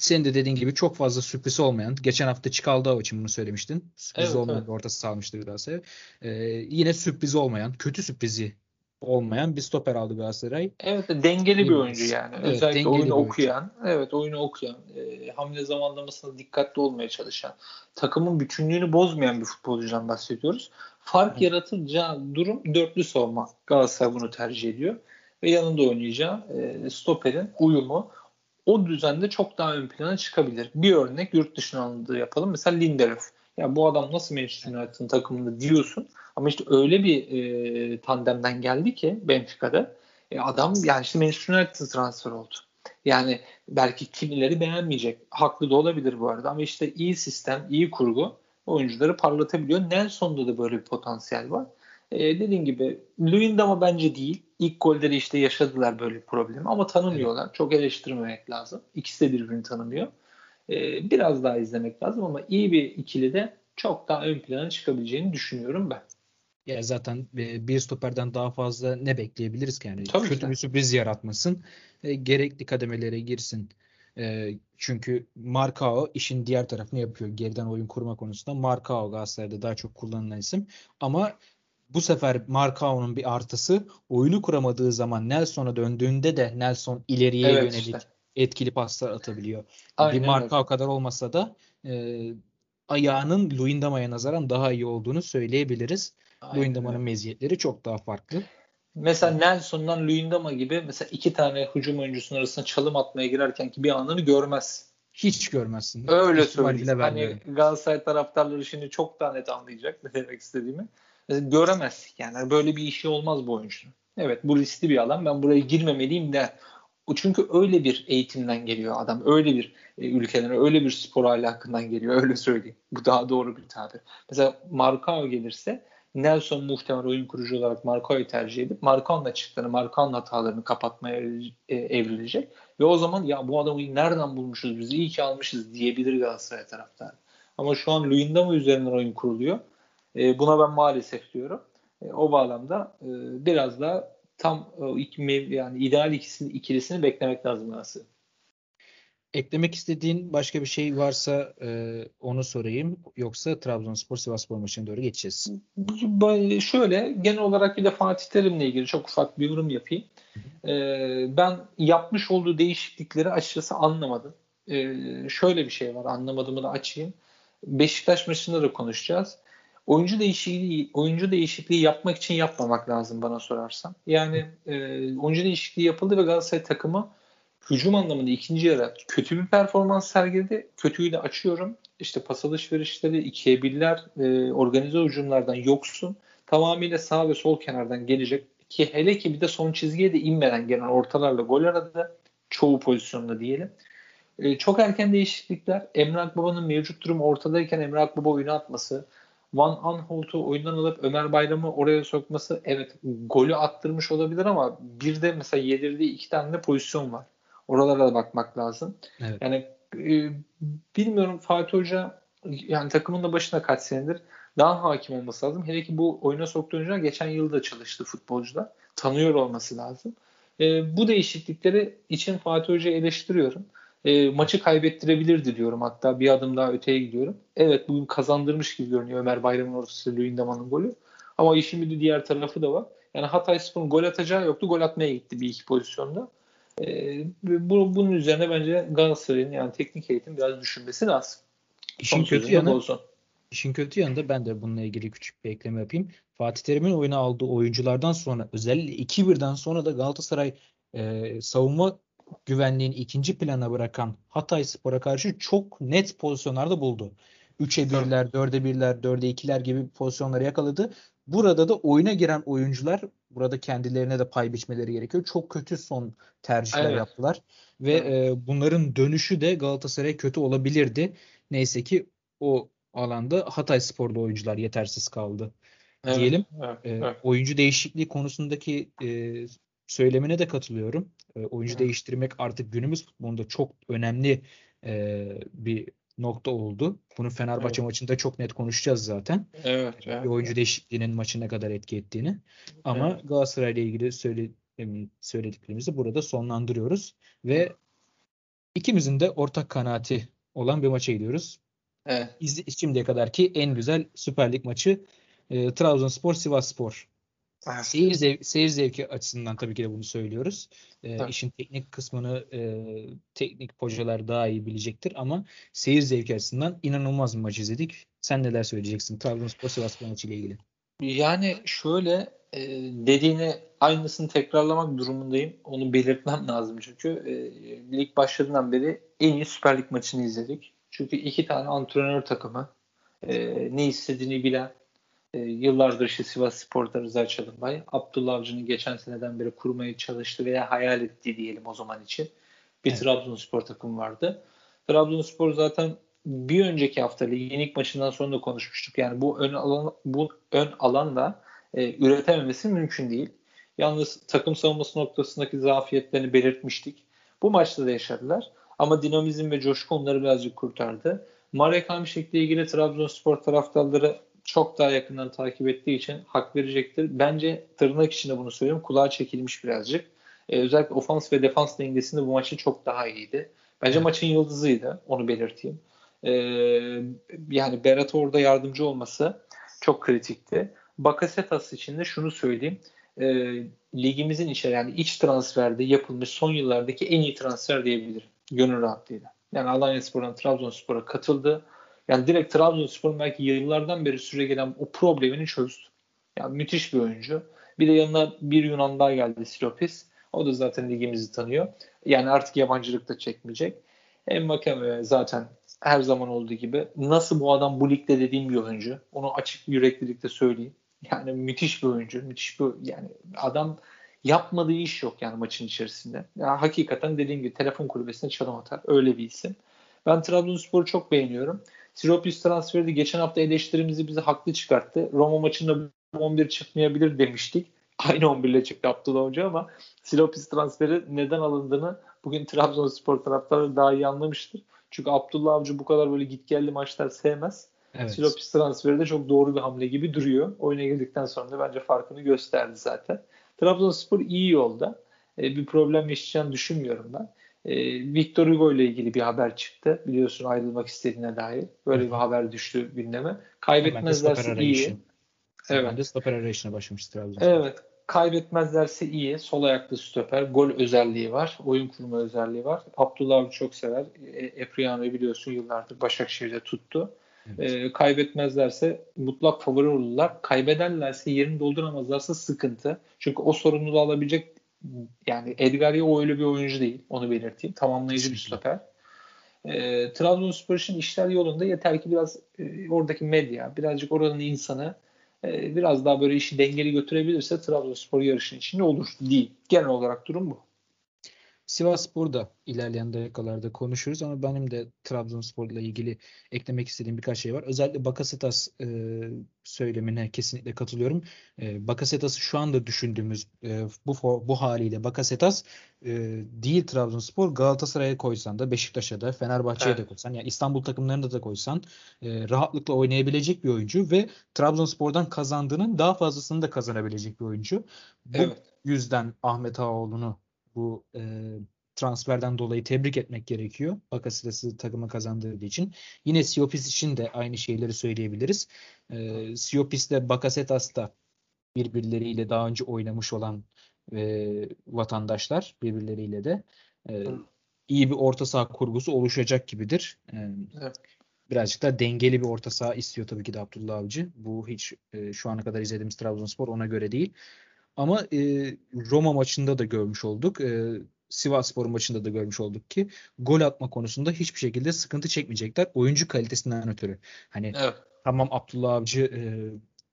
senin de dediğin gibi çok fazla sürpriz olmayan, geçen hafta Çikaldao için bunu söylemiştin. Sürpriz Evet, olmayan evet. bir orta sağlamıştı Galatasaray. E, yine sürpriz olmayan, kötü sürprizi olmayan bir stoper aldı Galatasaray. Evet dengeli bir Evet. oyuncu yani. Evet, Özellikle oyunu oyuncu. okuyan, evet oyunu okuyan, e, hamle zamanlamasında dikkatli olmaya çalışan, takımın bütünlüğünü bozmayan bir futbolcudan bahsediyoruz. Fark yaratılacağı durum dörtlü savunma. Galatasaray bunu tercih ediyor. Ve yanında oynayacağı e, stoperin uyumu o düzende çok daha ön plana çıkabilir. Bir örnek yurt dışına alındığı yapalım. Mesela Lindelöf. Ya bu adam nasıl Manchester United'ın takımında diyorsun. Ama işte öyle bir e, tandemden geldi ki Benfica'da. E, adam yani işte Manchester United transfer oldu. Yani belki kimileri beğenmeyecek. Haklı da olabilir bu arada. Ama işte iyi sistem, iyi kurgu oyuncuları parlatabiliyor. Nelson'da da böyle bir potansiyel var. E, dediğim gibi Luyendam'a bence değil. İlk golde de işte yaşadılar böyle bir problemi. Ama tanımıyorlar. Çok eleştirmemek lazım. İkisi de birbirini tanımıyor. E, biraz daha izlemek lazım ama iyi bir ikili de çok daha ön plana çıkabileceğini düşünüyorum ben. Ya zaten e, bir stoperden daha fazla ne bekleyebiliriz ki yani? Tabii ki Kötü de. bir sürpriz yaratmasın. e, gerekli kademelere girsin. E, çünkü Marcao işin diğer tarafını yapıyor. Geriden oyun kurma konusunda Marcao Galatasaray'da daha çok kullanılan isim. Ama bu sefer Marcao'nun bir artısı oyunu kuramadığı zaman Nelson'a döndüğünde de Nelson ileriye Evet yönelik işte. etkili paslar atabiliyor. Aynen bir öyle. Marcao kadar olmasa da e, ayağının Luyendama'ya nazaran daha iyi olduğunu söyleyebiliriz. Öyle. meziyetleri çok daha farklı. Mesela Nelson'dan Luyendama gibi mesela iki tane hücum oyuncusunun arasına çalım atmaya girerken ki bir anını görmez. Hiç görmezsin. Öyle söyleyeyim. Hani. Galatasaray taraftarları şimdi çok daha net anlayacak ne demek istediğimi. Göremezsin yani böyle bir işi olmaz bu oyuncunun. Evet bu riskli bir alan ben buraya girmemeliyim der. O çünkü öyle bir eğitimden geliyor adam. Öyle bir e, ülkeden, öyle bir spor ahlakından geliyor. *laughs* Öyle söyleyeyim. Bu daha doğru bir tabir. Mesela Marcao gelirse Nelson muhtemel oyun kurucu olarak Marcao'yu tercih edip Marcao'nun açıklarını, Marcao'nun hatalarını kapatmaya e, evrilecek. Ve o zaman ya bu adamı nereden bulmuşuz biz iyi ki almışız diyebilir Galatasaray taraftarı. Ama şu an Luyendama üzerinden oyun kuruluyor. E, buna ben maalesef diyorum. E, o bağlamda e, biraz daha tam mev- yani ideal ikisini, ikilisini beklemek lazım Galatasaray. Eklemek istediğin başka bir şey varsa e, onu sorayım. Yoksa Trabzonspor Sivasspor maçına doğru geçeceğiz. Şöyle genel olarak bir de Fatih Terim'le ilgili çok ufak bir yorum yapayım. Ee, ben yapmış olduğu değişiklikleri açıkçası anlamadım. Ee, şöyle bir şey var anlamadığımı da açayım. Beşiktaş maçında da konuşacağız. Oyuncu değişikliği oyuncu değişikliği yapmak için yapmamak lazım bana sorarsan. Yani e, oyuncu değişikliği yapıldı ve Galatasaray takımı hücum anlamında ikinci yarı kötü bir performans sergiledi. Kötüyü de açıyorum. İşte pas alışverişleri, ikiye birler, e, organize hücumlardan yoksun. Tamamıyla sağ ve sol kenardan gelecek. Ki hele ki bir de son çizgiye de inmeden gelen ortalarla gol aradı. Çoğu pozisyonda diyelim. E, çok erken değişiklikler. Emre Akbaba'nın mevcut durumu ortadayken Emre Akbaba oyuna atması. Van Aanholt'u oyundan alıp Ömer Bayram'ı oraya sokması evet golü attırmış olabilir ama bir de mesela yedirdiği iki tane de pozisyon var. Oralara da bakmak lazım. Evet. Yani e, bilmiyorum Fatih Hoca yani takımın da başına kaç senedir daha hakim olması lazım. Hele ki bu oyuna soktuğu oyuncular geçen yılda çalıştı futbolcular. Tanıyor olması lazım. E, bu değişiklikleri için Fatih Hoca'yı eleştiriyorum. E, maçı kaybettirebilirdi diyorum. Hatta bir adım daha öteye gidiyorum. Evet bugün kazandırmış gibi görünüyor Ömer Bayram'ın ortası Luyendama'nın golü. Ama işin bir de diğer tarafı da var. Yani Hatay Spor'un gol atacağı yoktu. Gol atmaya gitti bir iki pozisyonda. Ee, bu, bunun üzerine bence Galatasaray'ın yani teknik eğitim biraz düşünmesi lazım. İşin Son kötü yanı olsun. İşin kötü yanı da ben de bununla ilgili küçük bir ekleme yapayım. Fatih Terim'in oyuna aldığı oyunculardan sonra özellikle 2-1'den sonra da Galatasaray e, savunma güvenliğini ikinci plana bırakan Hatay Spor'a karşı çok net pozisyonlarda buldu. 3'e 1'ler, 4'e 1'ler, 4'e 2'ler gibi pozisyonları yakaladı. Burada da oyuna giren oyuncular burada kendilerine de pay biçmeleri gerekiyor. Çok kötü son tercihler Evet. yaptılar ve Evet. e, bunların dönüşü de Galatasaray'a kötü olabilirdi. Neyse ki o alanda Hatay Spor'da oyuncular yetersiz kaldı. Evet, Diyelim. evet, E, evet. oyuncu değişikliği konusundaki e, söylemine de katılıyorum. E, oyuncu Evet. değiştirmek artık günümüz futbolunda çok önemli e, bir nokta oldu. Bunu Fenerbahçe Evet. maçında çok net konuşacağız zaten. Evet. evet. Bir oyuncu değişikliğinin maçı ne kadar etki ettiğini. Ama Evet. Galatasaray'la ilgili söyle, em, söylediklerimizi burada sonlandırıyoruz ve ikimizin de ortak kanaati olan bir maça gidiyoruz. Evet. İz- Şimdiye kadarki en güzel Süper Lig maçı e, Trabzonspor Sivasspor. Evet. Seyir, zev- seyir zevki açısından tabii ki de bunu söylüyoruz. E, Tabii. işin teknik kısmını e, teknik hocalar daha iyi bilecektir ama seyir zevki açısından inanılmaz bir maç izledik. Sen neler söyleyeceksin Trabzonspor Sivasspor maçı ile ilgili? Yani şöyle e, dediğini aynısını tekrarlamak durumundayım. Onu belirtmem lazım çünkü e, lig başladığından beri en iyi Süper Lig maçını izledik. Çünkü iki tane antrenör takımı e, ne istediğini bilen e, yıllardır işte Sivas Spor'da Rıza Çalınbay, Abdullah Avcı'nın geçen seneden beri kurmaya çalıştığı veya hayal ettiği diyelim o zaman için bir Evet. Trabzonspor takımı vardı. Trabzonspor zaten bir önceki hafta ligin maçından sonra da konuşmuştuk. Yani bu ön alan bu ön alanla e, üretememesi mümkün değil. Yalnız takım savunması noktasındaki zafiyetlerini belirtmiştik. Bu maçta da yaşadılar. Ama dinamizm ve coşku onları birazcık kurtardı. Marek Hamşik'le ilgili Trabzonspor taraftarları çok daha yakından takip ettiği için hak verecektir. Bence tırnak içinde bunu söylüyorum. Kulağa çekilmiş birazcık. Ee, özellikle ofans ve defans dengesinde bu maçı çok daha iyiydi. Bence Evet. maçın yıldızıydı. Onu belirteyim. Ee, yani Berat orada yardımcı olması çok kritikti. Bakasetas için de şunu söyleyeyim. Ee, ligimizin içeri yani iç transferde yapılmış son yıllardaki en iyi transfer diyebilirim. Gönül rahatlığıyla. Yani Alanyaspor'dan Trabzonspor'a katıldı. Yani direkt Trabzonspor belki yıllardan beri süre gelen o problemini çözdü. Yani müthiş bir oyuncu. Bir de yanına bir Yunan daha geldi Silopis. O da zaten ligimizi tanıyor. Yani artık yabancılık da çekmeyecek. Hem Makame zaten her zaman olduğu gibi nasıl bu adam bu ligde dediğim bir oyuncu. Onu açık yüreklilikle söyleyeyim. Yani müthiş bir oyuncu. Müthiş bir yani adam yapmadığı iş yok yani maçın içerisinde. Ya hakikaten dediğim gibi telefon kulübesine çalım atar. Öyle bir isim. Ben Trabzonspor'u çok beğeniyorum. Siropis transferi de geçen hafta eleştirimizi bizi haklı çıkarttı. Roma maçında bu 11 çıkmayabilir demiştik. *laughs* Aynı 11 ile çıktı Abdullah Hoca ama Silopis transferi neden alındığını bugün Trabzonspor taraftarı daha iyi anlamıştır. Çünkü Abdullah Avcı bu kadar böyle gitgelli maçlar sevmez. Evet. Silopis transferi de çok doğru bir hamle gibi duruyor. Oyuna girdikten sonra da bence farkını gösterdi zaten. Trabzonspor iyi yolda. E, bir problem yaşayacağını düşünmüyorum ben. E, Victor Hugo ile ilgili bir haber çıktı. Biliyorsun ayrılmak istediğine dair. Böyle bir haber düştü gündeme. Kaybetmezlerse iyi. Evet. de stoper arayışına başlamış Trabzonspor. Evet. Kaybetmezlerse iyi. Sol ayaklı stoper. Gol özelliği var. Oyun kurma özelliği var. Abdullah abi çok sever. E, Epriano'yu biliyorsun yıllardır Başakşehir'de tuttu. Evet. E, kaybetmezlerse mutlak favori olurlar. Kaybederlerse yerini dolduramazlarsa sıkıntı. Çünkü o sorumluluğu alabilecek yani Edgar Yao öyle bir oyuncu değil. Onu belirteyim. Tamamlayıcı bir stoper. E, Trabzonspor için işler yolunda yeter ki biraz e, oradaki medya, birazcık oranın insanı e, biraz daha böyle işi dengeli götürebilirse Trabzonspor yarışın içinde olur değil. Genel olarak durum bu. Sivasspor'da ilerleyen dakikalarda konuşuruz ama benim de Trabzonspor'la ilgili eklemek istediğim birkaç şey var. Özellikle Bakasetas e, söylemine kesinlikle katılıyorum. E, Bakasetas'ı şu anda düşündüğümüz e, bu bu haliyle Bakasetas e, değil Trabzonspor Galatasaray'a koysan da Beşiktaş'a da Fenerbahçe'ye de Evet. koysan yani İstanbul takımlarına da koysan e, rahatlıkla oynayabilecek bir oyuncu ve Trabzonspor'dan kazandığının daha fazlasını da kazanabilecek bir oyuncu. Bu Evet. yüzden Ahmet Ağaoğlu'nu bu e, transferden dolayı tebrik etmek gerekiyor. Bakasetas'ı takıma kazandırdığı için. Yine Siopis için de aynı şeyleri söyleyebiliriz. E, Siopis de Bakasetas da birbirleriyle daha önce oynamış olan e, vatandaşlar birbirleriyle de e, iyi bir orta saha kurgusu oluşacak gibidir. E, Evet. birazcık da dengeli bir orta saha istiyor tabii ki de Abdullah Avcı. Bu hiç e, şu ana kadar izlediğimiz Trabzonspor ona göre değil. Ama e, Roma maçında da görmüş olduk. E, Sivasspor maçında da görmüş olduk ki gol atma konusunda hiçbir şekilde sıkıntı çekmeyecekler. Oyuncu kalitesinden ötürü. Hani Evet. tamam Abdullah Avcı e,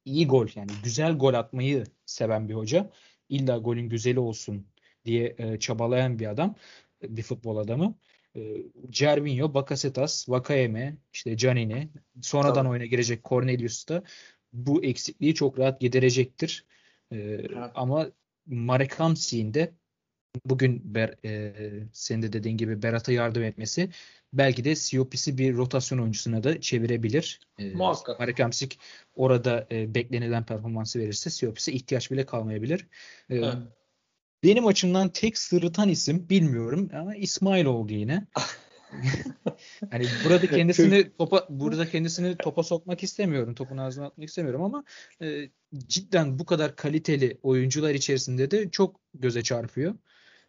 iyi gol yani güzel gol atmayı seven bir hoca. İlla golün güzeli olsun diye e, çabalayan bir adam, bir futbol adamı. E, Cervinho, Bakasetas, Vakayeme, işte Canini, sonradan Tabii. oyuna girecek Cornelius da bu eksikliği çok rahat giderecektir. E, ama Marek Hamsik'in de bugün Ber, e, senin de dediğin gibi Berat'a yardım etmesi belki de Siopis'i bir rotasyon oyuncusuna da çevirebilir. E, Muhakkak. Marek Hamsik orada e, beklenilen performansı verirse Siopis'e ihtiyaç bile kalmayabilir. E, evet. Benim açımdan tek sırıtan isim bilmiyorum ama İsmail oldu yine. *laughs* hani burada *laughs* kendisini topa burada kendisini topa sokmak istemiyorum. Topun ağzına atmak istemiyorum ama e, cidden bu kadar kaliteli oyuncular içerisinde de çok göze çarpıyor.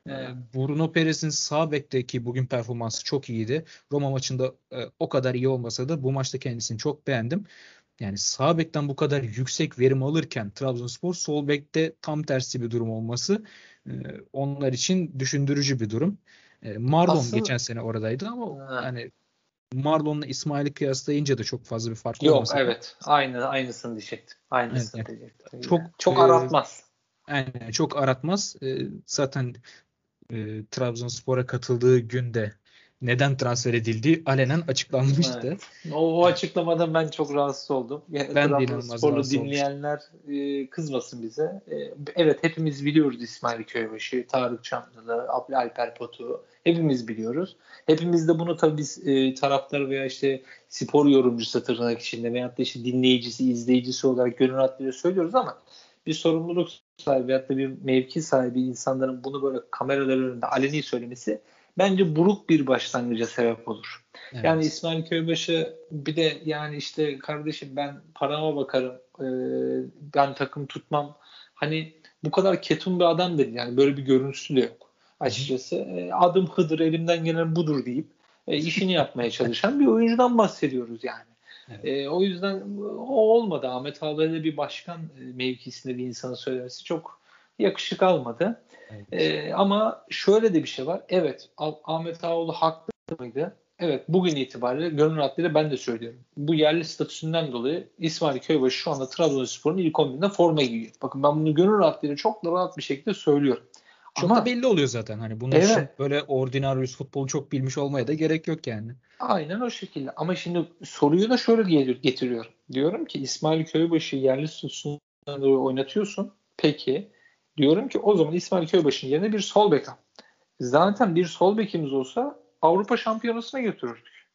E, Bruno Perez'in sağ bekteki bugün performansı çok iyiydi. Roma maçında e, o kadar iyi olmasa da bu maçta kendisini çok beğendim. Yani sağ bekten bu kadar yüksek verim alırken Trabzonspor sol bekte tam tersi bir durum olması e, onlar için düşündürücü bir durum. E, Marlon Aslında, geçen sene oradaydı ama ha. hani Marlon'la İsmail'i kıyaslayınca da çok fazla bir fark Yok olmasa evet. Aynı aynısını diyecektim. Aynısını evet, diyecektim. Çok çok e, aratmaz. Aynen çok aratmaz. E, zaten e, Trabzonspor'a katıldığı günde neden transfer edildiği alenen açıklanmıştı. Evet. O, o açıklamadan ben çok rahatsız oldum. Yani ben de sporlu dinleyenler e, kızmasın bize. E, evet hepimiz biliyoruz İsmail Köybaşı, Tarık Çamlılı, Alper Potu. Hepimiz biliyoruz. Hepimiz de bunu tabii biz e, taraftar veya işte spor yorumcusu tırnak içinde veyahut da işte dinleyicisi, izleyicisi olarak gönül rahatlığıyla söylüyoruz ama bir sorumluluk sahibi veyahut da bir mevki sahibi insanların bunu böyle kameralar önünde aleni söylemesi bence buruk bir başlangıca sebep olur. Evet. Yani İsmail Köybaşı bir de yani işte kardeşim ben parama bakarım e, ben takım tutmam hani bu kadar ketum bir adam değil yani böyle bir görüntüsü de yok açıkçası. E, adım Hıdır elimden gelen budur deyip e, işini yapmaya çalışan bir oyuncudan bahsediyoruz yani. Evet. E, o yüzden o olmadı. Ahmet Ağabey'de bir başkan e, mevkisinde bir insanı söylemesi çok yakışık almadı. Evet. E, ama şöyle de bir şey var. Evet Ahmet Ağoğlu haklı mıydı? Evet bugün itibariyle gönül rahatlığıyla ben de söylüyorum. Bu yerli statüsünden dolayı İsmail Köybaşı şu anda Trabzonspor'un ilk 11'inde forma giyiyor. Bakın ben bunu gönül rahatlığıyla çok da rahat bir şekilde söylüyorum. Çok Ama, da belli oluyor zaten. Hani bunun evet. böyle ordinarius futbolu çok bilmiş olmaya da gerek yok yani. Aynen o şekilde. Ama şimdi soruyu da şöyle getiriyorum. Diyorum ki İsmail Köybaşı yerli statüsünden dolayı oynatıyorsun. Peki Diyorum ki o zaman İsmail Köybaşı'nın yerine bir sol bek al. Zaten bir sol bekimiz olsa Avrupa Şampiyonası'na götürürdük.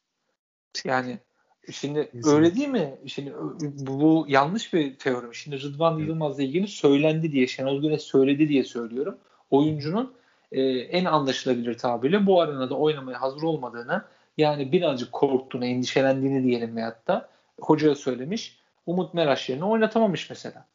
Yani şimdi Kesinlikle. öyle değil mi? Şimdi bu, bu yanlış bir teori. Şimdi Rıdvan evet. Yılmaz'la ilgili söylendi diye Şenol Güneş söyledi diye söylüyorum. Oyuncunun e, en anlaşılabilir tabirle bu arenada oynamaya hazır olmadığını yani birazcık korktuğunu, endişelendiğini diyelim veyahut da hocaya söylemiş. Umut Meraş yerine oynatamamış mesela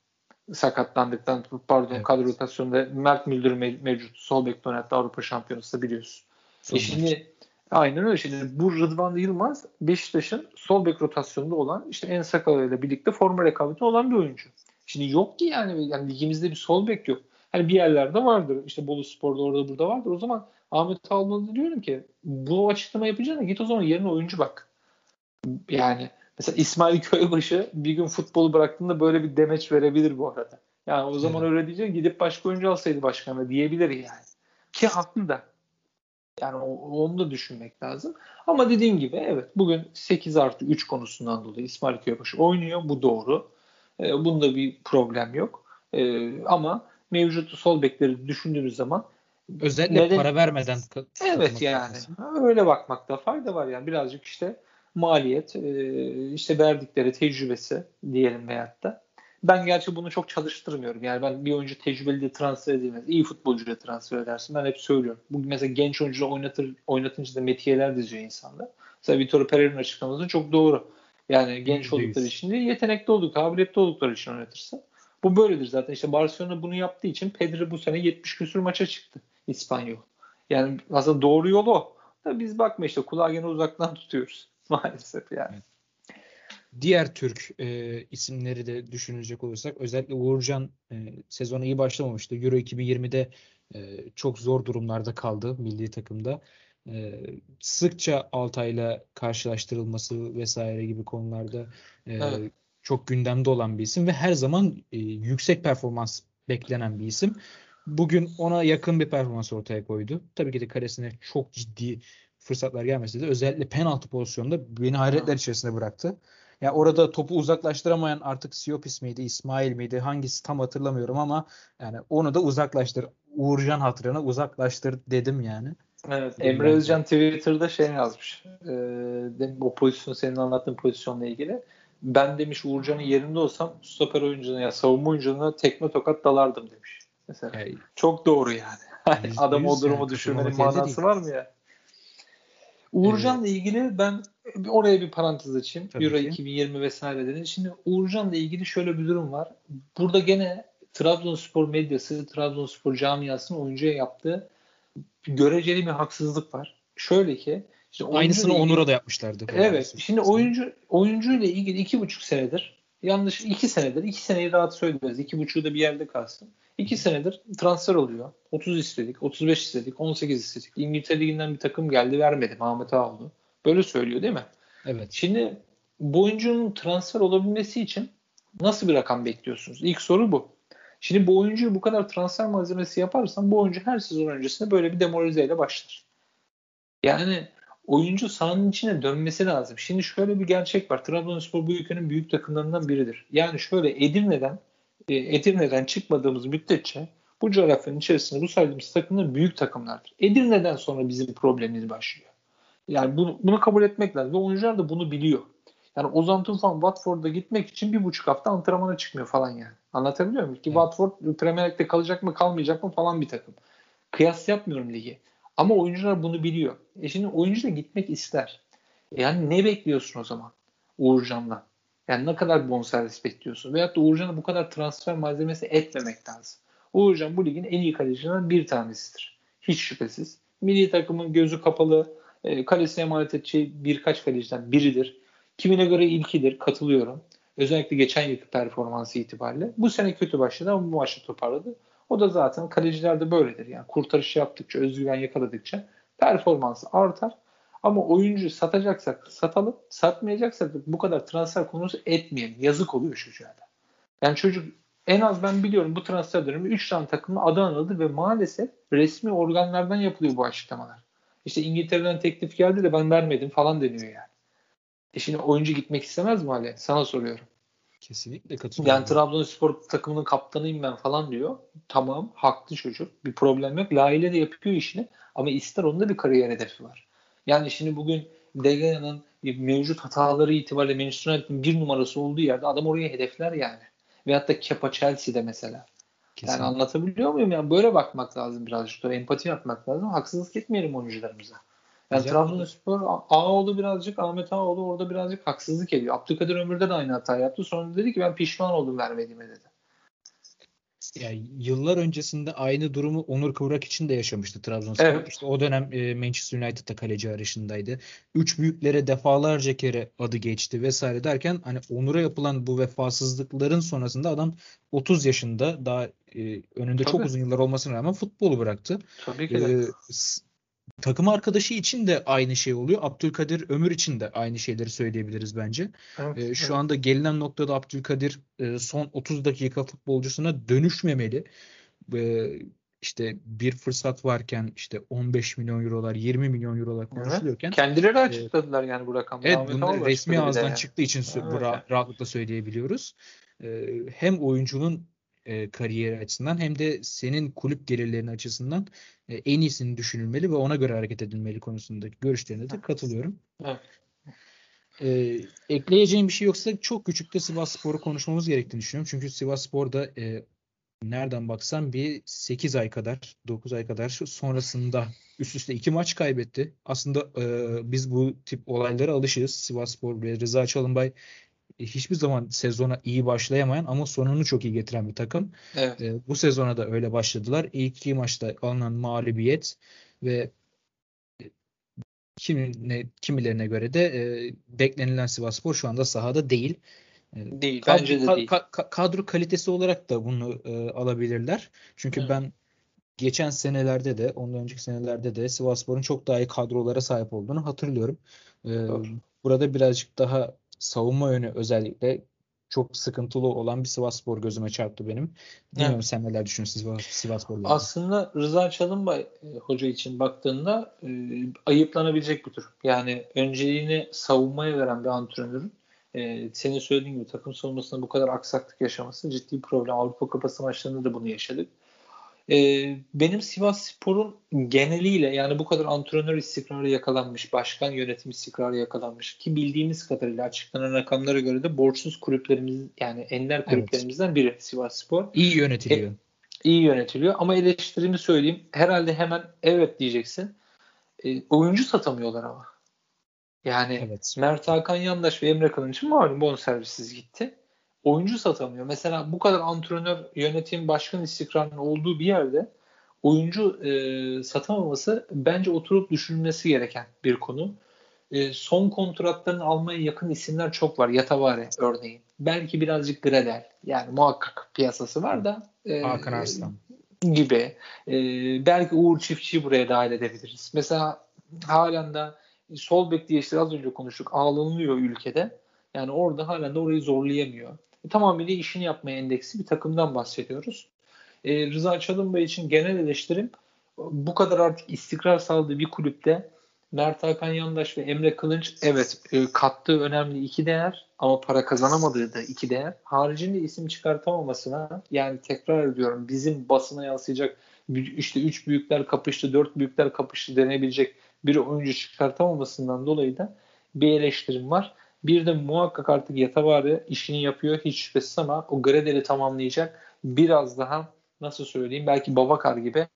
sakatlandıktan pardon evet. kadro rotasyonunda Mert Müldür mev- mevcut. Sol bekte oynattı Avrupa Şampiyonası biliyorsun. e şimdi aynen öyle. Şimdi bu Rıdvan Yılmaz Beşiktaş'ın sol bek rotasyonunda olan işte En Sakala ile birlikte forma rekabeti olan bir oyuncu. Şimdi yok ki yani, yani ligimizde bir sol bek yok. Hani bir yerlerde vardır. İşte Bolu Spor'da orada burada vardır. O zaman Ahmet Almalı diyorum ki bu açıklama yapacağına git o zaman yerine oyuncu bak. Yani Mesela İsmail Köybaşı bir gün futbolu bıraktığında böyle bir demeç verebilir bu arada. Yani o zaman evet. öyle diyecek gidip başka oyuncu alsaydı başkanı diyebilir yani. Ki haklı da. Yani onu da düşünmek lazım. Ama dediğim gibi evet bugün 8 artı 3 konusundan dolayı İsmail Köybaşı oynuyor. Bu doğru. E, bunda bir problem yok. E, ama mevcut sol bekleri düşündüğünüz zaman özellikle neden... para vermeden evet yani öyle bakmakta fayda var yani birazcık işte maliyet, e, işte verdikleri tecrübesi diyelim veyahut da. Ben gerçi bunu çok çalıştırmıyorum. Yani ben bir oyuncu tecrübeli de transfer edilmez. İyi futbolcuyla transfer edersin. Ben hep söylüyorum. Bugün mesela genç oyuncular oynatır, oynatınca da metiyeler diziyor insanlar. Mesela Vitor Pereira'nın açıklaması çok doğru. Yani genç oldukları için değil, yetenekli olduk, kabiliyetli oldukları için oynatırsın. Bu böyledir zaten. İşte Barcelona bunu yaptığı için Pedri bu sene 70 küsur maça çıktı İspanyol. Yani aslında doğru yol o. Da biz bakma işte kulağı gene uzaktan tutuyoruz. *laughs* Maalesef yani. Diğer Türk e, isimleri de düşünecek olursak özellikle Uğurcan e, sezona iyi başlamamıştı. Euro 2020'de e, çok zor durumlarda kaldı milli takımda. E, sıkça Altay'la karşılaştırılması vesaire gibi konularda e, evet. çok gündemde olan bir isim ve her zaman e, yüksek performans beklenen bir isim. Bugün ona yakın bir performans ortaya koydu. Tabii ki de karesine çok ciddi fırsatlar gelmesi de özellikle penaltı pozisyonunda beni hayretler içerisinde bıraktı. Yani orada topu uzaklaştıramayan artık Siopis miydi, İsmail miydi hangisi tam hatırlamıyorum ama yani onu da uzaklaştır. Uğurcan hatırına uzaklaştır dedim yani. Evet, Emre Özcan Twitter'da şey yazmış. E, o pozisyon senin anlattığın pozisyonla ilgili. Ben demiş Uğurcan'ın yerinde olsam stoper oyuncuna ya savunma oyuncuna tekme tokat dalardım demiş. Mesela. Yani, Çok doğru yani. *laughs* Adam o durumu yani, düşürmenin manası var mı ya? Uğurcan'la evet. ilgili ben oraya bir parantez açayım. Tabii Euro ki. 2020 vesaire dedi. Şimdi Uğurcan'la ilgili şöyle bir durum var. Burada gene Trabzonspor medyası, Trabzonspor camiasının oyuncuya yaptığı göreceli bir haksızlık var. Şöyle ki işte aynısını ilgili, Onur'a da yapmışlardı. Evet. Şimdi oyuncu oyuncuyla ilgili iki buçuk senedir yanlış iki senedir iki seneyi rahat söyleriz. iki buçuğu da bir yerde kalsın. İki senedir transfer oluyor. 30 istedik, 35 istedik, 18 istedik. İngiltere Ligi'nden bir takım geldi vermedi. Ahmet Ağoğlu. Böyle söylüyor değil mi? Evet. Şimdi bu oyuncunun transfer olabilmesi için nasıl bir rakam bekliyorsunuz? İlk soru bu. Şimdi bu oyuncuyu bu kadar transfer malzemesi yaparsan bu oyuncu her sezon öncesinde böyle bir demoralizeyle başlar. Yani oyuncu sahanın içine dönmesi lazım. Şimdi şöyle bir gerçek var. Trabzonspor bu ülkenin büyük takımlarından biridir. Yani şöyle Edirne'den Edirne'den çıkmadığımız müddetçe bu coğrafyanın içerisinde bu saydığımız takımlar büyük takımlardır. Edirne'den sonra bizim problemimiz başlıyor. Yani bunu, bunu kabul etmek lazım. Ve oyuncular da bunu biliyor. Yani Ozan Tufan Watford'a gitmek için bir buçuk hafta antrenmana çıkmıyor falan yani. Anlatabiliyor muyum? Ki evet. Watford Premier Lig'de kalacak mı kalmayacak mı falan bir takım. Kıyas yapmıyorum ligi. Ama oyuncular bunu biliyor. E şimdi oyuncu da gitmek ister. E yani ne bekliyorsun o zaman Uğurcan'dan? Yani ne kadar bonservis bekliyorsun? Veyahut da Uğurcan'a bu kadar transfer malzemesi etmemek lazım. Uğurcan bu ligin en iyi kalecilerinden bir tanesidir. Hiç şüphesiz. Milli takımın gözü kapalı, e, kalesine emanet edeceği birkaç kaleciden biridir. Kimine göre ilkidir, katılıyorum. Özellikle geçen yılki performansı itibariyle. Bu sene kötü başladı ama bu maçta toparladı. O da zaten kalecilerde böyledir. Yani kurtarış yaptıkça, özgüven yakaladıkça performansı artar. Ama oyuncu satacaksak satalım, satmayacaksak bu kadar transfer konusu etmeyelim. Yazık oluyor çocuğa da. Yani çocuk en az ben biliyorum bu transfer dönemi 3 tane takımla adı anıldı ve maalesef resmi organlardan yapılıyor bu açıklamalar. İşte İngiltere'den teklif geldi de ben vermedim falan deniyor yani. E şimdi oyuncu gitmek istemez mi hale? Sana soruyorum. Kesinlikle katılıyorum. Yani Trabzonspor takımının kaptanıyım ben falan diyor. Tamam haklı çocuk. Bir problem yok. Laile de yapıyor işini. Ama ister onda bir kariyer hedefi var. Yani şimdi bugün Dega'nın mevcut hataları itibariyle Manchester United'in bir numarası olduğu yerde adam oraya hedefler yani. Veyahut da Kepa Chelsea'de mesela. Kesinlikle. Yani anlatabiliyor muyum? Yani böyle bakmak lazım birazcık da. Empati yapmak lazım. Haksızlık etmeyelim oyuncularımıza. Yani Trabzonspor Ağoğlu birazcık Ahmet Ağoğlu orada birazcık haksızlık ediyor. Abdülkadir Ömür'de de aynı hata yaptı. Sonra dedi ki ben pişman oldum vermediğime dedi. Yani yıllar öncesinde aynı durumu Onur Kıvrak için de yaşamıştı Trabzonspor. Evet. İşte o dönem e, Manchester United'da kaleci arayışındaydı. Üç büyüklere defalarca kere adı geçti vesaire derken hani Onur'a yapılan bu vefasızlıkların sonrasında adam 30 yaşında daha e, önünde Tabii. çok uzun yıllar olmasına rağmen futbolu bıraktı. Tabii ki de. E, takım arkadaşı için de aynı şey oluyor. Abdülkadir Ömür için de aynı şeyleri söyleyebiliriz bence. Evet, ee, şu evet. anda gelinen noktada Abdülkadir e, son 30 dakika futbolcusuna dönüşmemeli. Ee, işte bir fırsat varken işte 15 milyon eurolar 20 milyon eurolar konuşuluyorken. Evet. Kendileri açıkladılar e, yani bu rakamları. Evet bunlar resmi ağızdan yani. çıktığı için evet. rahatlıkla söyleyebiliyoruz. Ee, hem oyuncunun e, kariyeri açısından hem de senin kulüp gelirlerinin açısından e, en iyisini düşünülmeli ve ona göre hareket edilmeli konusundaki görüşlerine de katılıyorum. Evet. E, ekleyeceğim bir şey yoksa çok küçükte Sivas Spor'u konuşmamız gerektiğini düşünüyorum. Çünkü Sivas Spor'da e, nereden baksan bir 8 ay kadar 9 ay kadar sonrasında üst üste iki maç kaybetti. Aslında e, biz bu tip olaylara alışığız. Sivas Spor ve Rıza Çalınbay hiçbir zaman sezona iyi başlayamayan ama sonunu çok iyi getiren bir takım. Evet. E, bu sezona da öyle başladılar. İlk iki maçta alınan mağlubiyet ve kimine, kimilerine göre de e, beklenilen Sivasspor şu anda sahada değil. E, değil. Kadro, bence de ka, değil. Ka, kadro kalitesi olarak da bunu e, alabilirler. Çünkü evet. ben geçen senelerde de ondan önceki senelerde de Sivasspor'un çok daha iyi kadrolara sahip olduğunu hatırlıyorum. E, burada birazcık daha savunma yönü özellikle çok sıkıntılı olan bir Sivasspor gözüme çarptı benim. Bilmiyorum evet. sen neler düşünüyorsun Sivas, Sivasspor'la? Aslında Rıza Çalınbay e, hoca için baktığında e, ayıplanabilecek bir durum. Yani önceliğini savunmaya veren bir antrenörün e, senin söylediğin gibi takım savunmasında bu kadar aksaklık yaşaması ciddi problem. Avrupa Kupası maçlarında da bunu yaşadık. E, benim Sivas Spor'un geneliyle yani bu kadar antrenör istikrarı yakalanmış, başkan yönetim istikrarı yakalanmış ki bildiğimiz kadarıyla açıklanan rakamlara göre de borçsuz kulüplerimiz yani ender kulüplerimizden evet. biri Sivas Spor. İyi yönetiliyor. E, iyi yönetiliyor ama eleştirimi söyleyeyim. Herhalde hemen evet diyeceksin. E, oyuncu satamıyorlar ama. Yani evet. Mert Hakan Yandaş ve Emre Kılınç'ın malum bonservisiz gitti. Oyuncu satamıyor. Mesela bu kadar antrenör, yönetim, başkan istikrarının olduğu bir yerde oyuncu e, satamaması bence oturup düşünülmesi gereken bir konu. E, son kontratlarını almaya yakın isimler çok var. Yatavare örneğin. Belki birazcık Gradel. Yani muhakkak piyasası var da. E, Hakan Arslan. Gibi. E, belki Uğur Çiftçi'yi buraya dahil edebiliriz. Mesela halen de sol bek diye işte az önce konuştuk ağlanılıyor ülkede. Yani orada halen de orayı zorlayamıyor. Tamamıyla işini yapmaya endeksi bir takımdan bahsediyoruz. E, Rıza Çalınbay için genel eleştirim bu kadar artık istikrar sağladığı bir kulüpte Mert Hakan Yandaş ve Emre Kılınç evet e, kattığı önemli iki değer ama para kazanamadığı da iki değer. Haricinde isim çıkartamamasına yani tekrar ediyorum bizim basına yansıyacak işte üç büyükler kapıştı, dört büyükler kapıştı denebilecek bir oyuncu çıkartamamasından dolayı da bir eleştirim var. Bir de muhakkak artık Yatavari işini yapıyor hiç şüphesiz ama o Gradel'i tamamlayacak biraz daha nasıl söyleyeyim belki Babakar gibi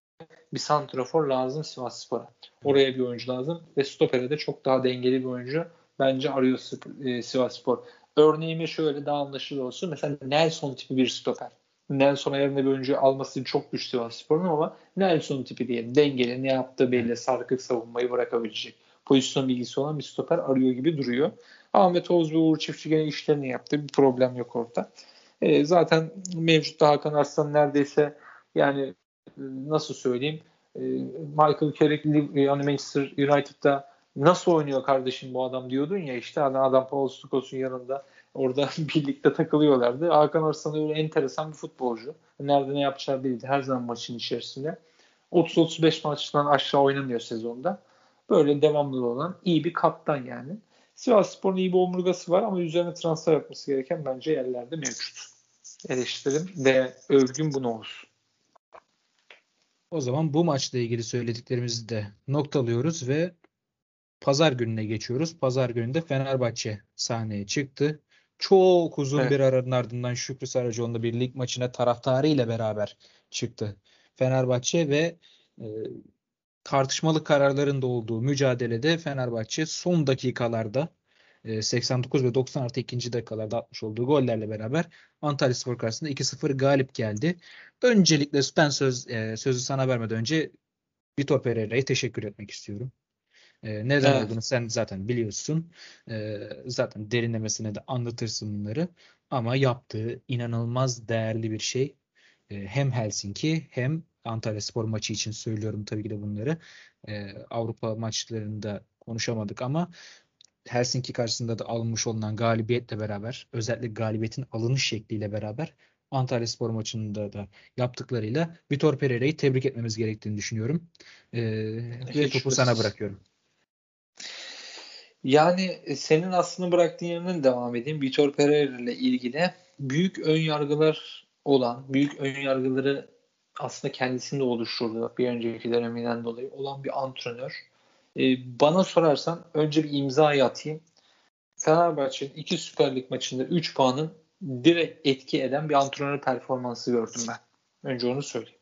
bir santrafor lazım Sivas Spor'a. Oraya bir oyuncu lazım ve stopere de çok daha dengeli bir oyuncu bence arıyor e, Sivas Spor. Örneğimi şöyle daha anlaşılır olsun. Mesela Nelson tipi bir stoper. Nelson yerine bir oyuncu alması çok güç Sivas Spor'un ama Nelson tipi diyelim. Dengeli ne yaptığı belli. Sarkık savunmayı bırakabilecek. Pozisyon bilgisi olan bir stoper arıyor gibi duruyor. Ahmet Oğuz ve Uğur Çiftçi gene işlerini yaptı. Bir problem yok orada. E, zaten mevcutta Hakan Arslan neredeyse yani e, nasıl söyleyeyim e, Michael Carrick yani Manchester United'da nasıl oynuyor kardeşim bu adam diyordun ya işte hani adam Paul Stukos'un yanında orada *laughs* birlikte takılıyorlardı. Hakan Arslan öyle enteresan bir futbolcu. Nerede ne yapacağı belli. Her zaman maçın içerisinde. 30-35 maçtan aşağı oynamıyor sezonda. Böyle devamlı olan iyi bir kaptan yani. Sivas Spor'un iyi bir omurgası var ama üzerine transfer yapması gereken bence yerlerde mevcut. Eleştirim ve övgüm bunu olsun. O zaman bu maçla ilgili söylediklerimizi de noktalıyoruz ve pazar gününe geçiyoruz. Pazar gününde Fenerbahçe sahneye çıktı. Çok uzun evet. bir aranın ardından Şükrü Saracoğlu'nda bir lig maçına taraftarı ile beraber çıktı. Fenerbahçe ve e, tartışmalı kararların da olduğu mücadelede Fenerbahçe son dakikalarda 89 e, ve 90 artı ikinci dakikalarda atmış olduğu gollerle beraber Antalya Spor karşısında 2-0 galip geldi. Öncelikle ben söz, e, sözü sana vermeden önce Vitor Pereira'ya teşekkür etmek istiyorum. E, neden evet. olduğunu sen zaten biliyorsun. zaten derinlemesine de anlatırsın bunları. Ama yaptığı inanılmaz değerli bir şey. hem Helsinki hem Antalya Spor maçı için söylüyorum tabii ki de bunları. Avrupa maçlarında konuşamadık ama Helsinki karşısında da alınmış olunan galibiyetle beraber özellikle galibiyetin alınış şekliyle beraber Antalya Spor maçında da yaptıklarıyla Vitor Pereira'yı tebrik etmemiz gerektiğini düşünüyorum. Ee, ve topu sana bırakıyorum. Yani e, senin aslında bıraktığın yerden devam edeyim. Vitor Pereira ile ilgili büyük ön yargılar olan, büyük ön yargıları aslında kendisinde oluşturduğu bir önceki döneminden dolayı olan bir antrenör e, bana sorarsan önce bir imza atayım. Fenerbahçe'nin iki Süper Lig maçında 3 puanın direkt etki eden bir antrenör performansı gördüm ben. Önce onu söyleyeyim.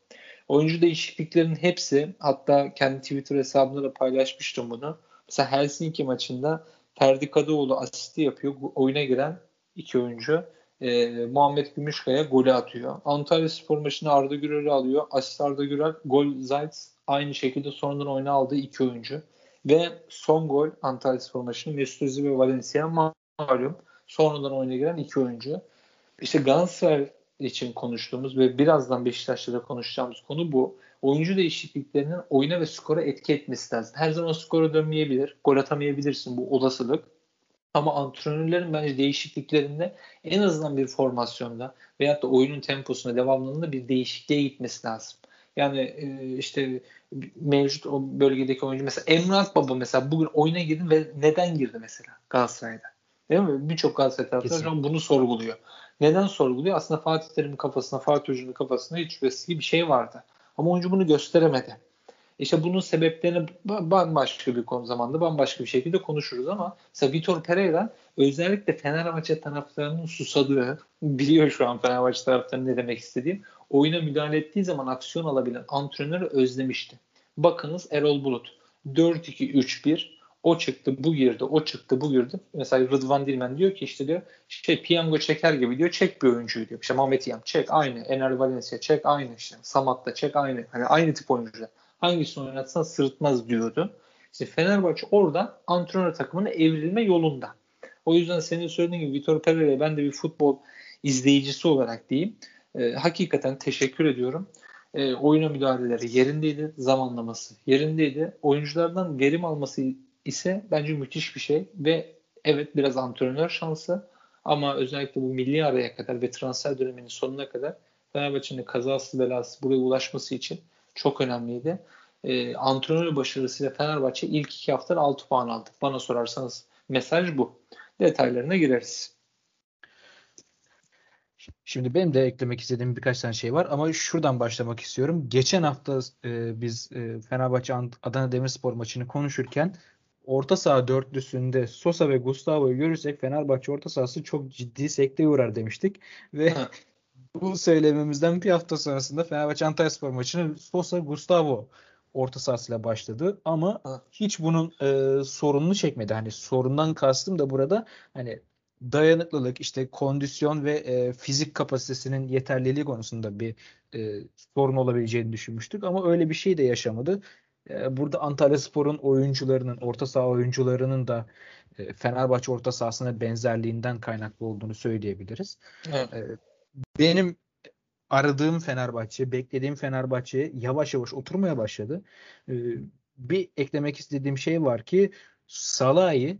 Oyuncu değişikliklerinin hepsi hatta kendi Twitter hesabımda da paylaşmıştım bunu. Mesela Helsinki maçında Ferdi Kadıoğlu asisti yapıyor. Oyuna giren iki oyuncu. E, Muhammed Gümüşkaya golü atıyor. Antalya Spor maçında Arda Gürel'i alıyor. Asist Arda Gürel, gol Zayt aynı şekilde sonradan oyuna aldığı iki oyuncu. Ve son gol Antalya Spor maçının Mesut Özil ve Valencia malum. Sonradan oyuna giren iki oyuncu. İşte Galatasaray için konuştuğumuz ve birazdan Beşiktaş'ta da konuşacağımız konu bu. Oyuncu değişikliklerinin oyuna ve skora etki etmesi lazım. Her zaman skora dönmeyebilir. Gol atamayabilirsin bu olasılık. Ama antrenörlerin bence değişikliklerinde en azından bir formasyonda veyahut da oyunun temposunda devamlılığında bir değişikliğe gitmesi lazım. Yani e, işte mevcut o bölgedeki oyuncu mesela Emrah Baba mesela bugün oyuna girdi ve neden girdi mesela Galatasaray'da? Değil mi? Birçok Galatasaray taraftarı bunu sorguluyor. Neden sorguluyor? Aslında Fatih Terim'in kafasında, Fatih Hoca'nın kafasında hiç şüphesiz bir şey vardı. Ama oyuncu bunu gösteremedi. İşte bunun sebeplerini bambaşka bir konu zamanda bambaşka bir şekilde konuşuruz ama mesela Vitor Pereira özellikle Fenerbahçe taraftarının susadığı biliyor şu an Fenerbahçe taraftarının ne demek istediğim. Oyuna müdahale ettiği zaman aksiyon alabilen antrenörü özlemişti. Bakınız Erol Bulut 4-2-3-1 o çıktı bu girdi o çıktı bu girdi. Mesela Rıdvan Dilmen diyor ki işte diyor şey piyango çeker gibi diyor çek bir oyuncuyu diyor. İşte Mehmet Yam çek aynı. Ener Valencia çek aynı işte. Samat da çek aynı. Hani aynı tip oyuncular. Hangisini oynatsan sırıtmaz diyordu. İşte Fenerbahçe orada antrenör takımına evrilme yolunda. O yüzden senin söylediğin gibi Vitor Pereira ben de bir futbol izleyicisi olarak diyeyim. E, hakikaten teşekkür ediyorum. E, oyuna müdahaleleri yerindeydi. Zamanlaması yerindeydi. Oyunculardan verim alması ise bence müthiş bir şey ve evet biraz antrenör şansı ama özellikle bu milli araya kadar ve transfer döneminin sonuna kadar Fenerbahçe'nin kazasız belası buraya ulaşması için çok önemliydi. E, antrenör başarısıyla Fenerbahçe ilk iki haftada 6 puan aldı. Bana sorarsanız mesaj bu. Detaylarına gireriz. Şimdi benim de eklemek istediğim birkaç tane şey var ama şuradan başlamak istiyorum. Geçen hafta e, biz e, Fenerbahçe Adana Demirspor maçını konuşurken orta saha dörtlüsünde Sosa ve Gustavo'yu görürsek Fenerbahçe orta sahası çok ciddi sekteye uğrar demiştik. Ve bu söylememizden bir hafta sonrasında Fenerbahçe Antalyaspor maçını Sosa Gustavo orta sahasıyla başladı ama hiç bunun e, sorununu çekmedi. Hani sorundan kastım da burada hani dayanıklılık, işte kondisyon ve e, fizik kapasitesinin yeterliliği konusunda bir e, sorun olabileceğini düşünmüştük ama öyle bir şey de yaşamadı. E, burada Antalya Spor'un oyuncularının, orta saha oyuncularının da e, Fenerbahçe orta sahasına benzerliğinden kaynaklı olduğunu söyleyebiliriz. Evet. E, benim aradığım Fenerbahçe, beklediğim Fenerbahçe yavaş yavaş oturmaya başladı. E, bir eklemek istediğim şey var ki Salah'ı